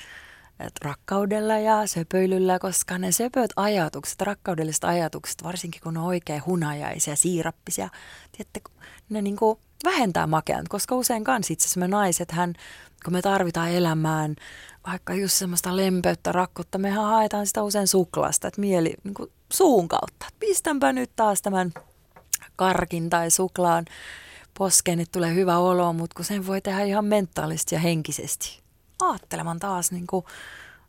Speaker 1: että rakkaudella ja söpöilyllä, koska ne söpöt ajatukset, rakkaudelliset ajatukset, varsinkin kun ne on oikein hunajaisia, siirappisia, tiedätte, ne niin kuin vähentää makean, koska usein kans itse asiassa me naiset, hän, kun me tarvitaan elämään vaikka just semmoista lempeyttä, rakkuutta, mehän haetaan sitä usein suklaasta, että mieli niin kuin suun kautta. Pistänpä nyt taas tämän karkin tai suklaan poskeen, että tulee hyvä olo, mutta kun sen voi tehdä ihan mentaalisesti ja henkisesti. Aattelemaan taas, niin kuin,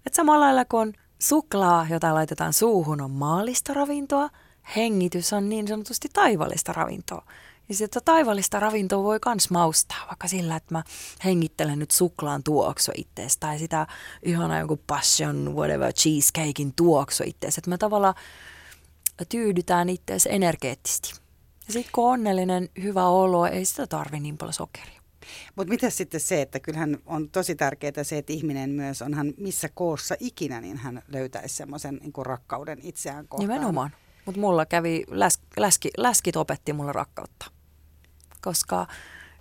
Speaker 1: että samalla lailla kun suklaa, jota laitetaan suuhun, on maallista ravintoa, hengitys on niin sanotusti taivallista ravintoa. Ja sitä taivallista ravintoa voi myös maustaa, vaikka sillä, että mä hengittelen nyt suklaan tuokso ittees, tai sitä ihana joku passion, whatever, cheesecakein tuokso ittees. Että mä tavallaan tyydytään ittees energeettisesti. Ja sitten kun on onnellinen, hyvä olo, ei sitä tarvi niin paljon sokeria.
Speaker 3: Mutta mitä sitten se, että kyllähän on tosi tärkeää se, että ihminen myös onhan missä koossa ikinä, niin hän löytäisi semmoisen niin rakkauden itseään kohtaan.
Speaker 1: Nimenomaan. Mutta mulla kävi, läs, läski, läskit opetti mulle rakkautta. Koska,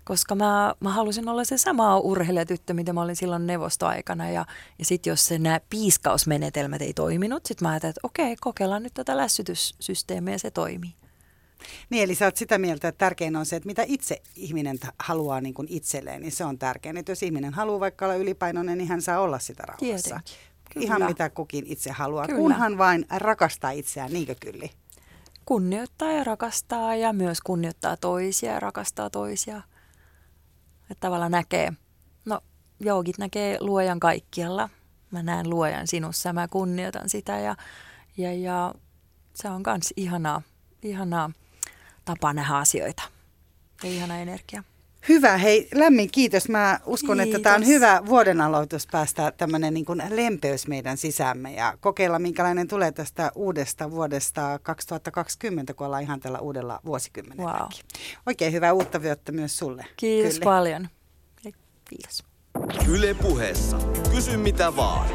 Speaker 1: koska mä, mä halusin olla se sama urheilijatyttö, mitä mä olin silloin neuvostoaikana. Ja, ja sitten jos se nämä piiskausmenetelmät ei toiminut, sitten mä ajattelin, että okei, kokeillaan nyt tätä lässytyssysteemiä ja se toimii.
Speaker 3: Niin, eli sä oot sitä mieltä, että tärkein on se, että mitä itse ihminen haluaa niin kuin itselleen, niin se on tärkein. Että jos ihminen haluaa vaikka olla ylipainoinen, niin hän saa olla sitä rauhassa.
Speaker 1: Tietenkin. Kyllä.
Speaker 3: Ihan mitä kukin itse haluaa,
Speaker 1: Kyllä.
Speaker 3: kunhan vain rakastaa itseään, niinkö kyllä?
Speaker 1: Kunnioittaa ja rakastaa ja myös kunnioittaa toisia ja rakastaa toisia. Että tavallaan näkee, no joogit näkee luojan kaikkialla. Mä näen luojan sinussa mä kunnioitan sitä ja, ja, ja se on myös ihanaa, ihanaa tapa nähdä asioita ja ihana energia.
Speaker 3: Hyvä, hei lämmin kiitos. Mä uskon, että tämä on
Speaker 1: Kiitos.
Speaker 3: hyvä vuoden aloitus päästä tämmöinen niin kuin lempeys meidän sisämme ja kokeilla, minkälainen tulee tästä uudesta vuodesta 2020, kun ollaan ihan tällä uudella vuosikymmenellä.
Speaker 1: Wow.
Speaker 3: Oikein hyvää uutta vuotta myös sulle.
Speaker 1: Kiitos
Speaker 3: Kyllä.
Speaker 1: paljon. Kiitos.
Speaker 2: Yle puheessa. Kysy mitä vaan.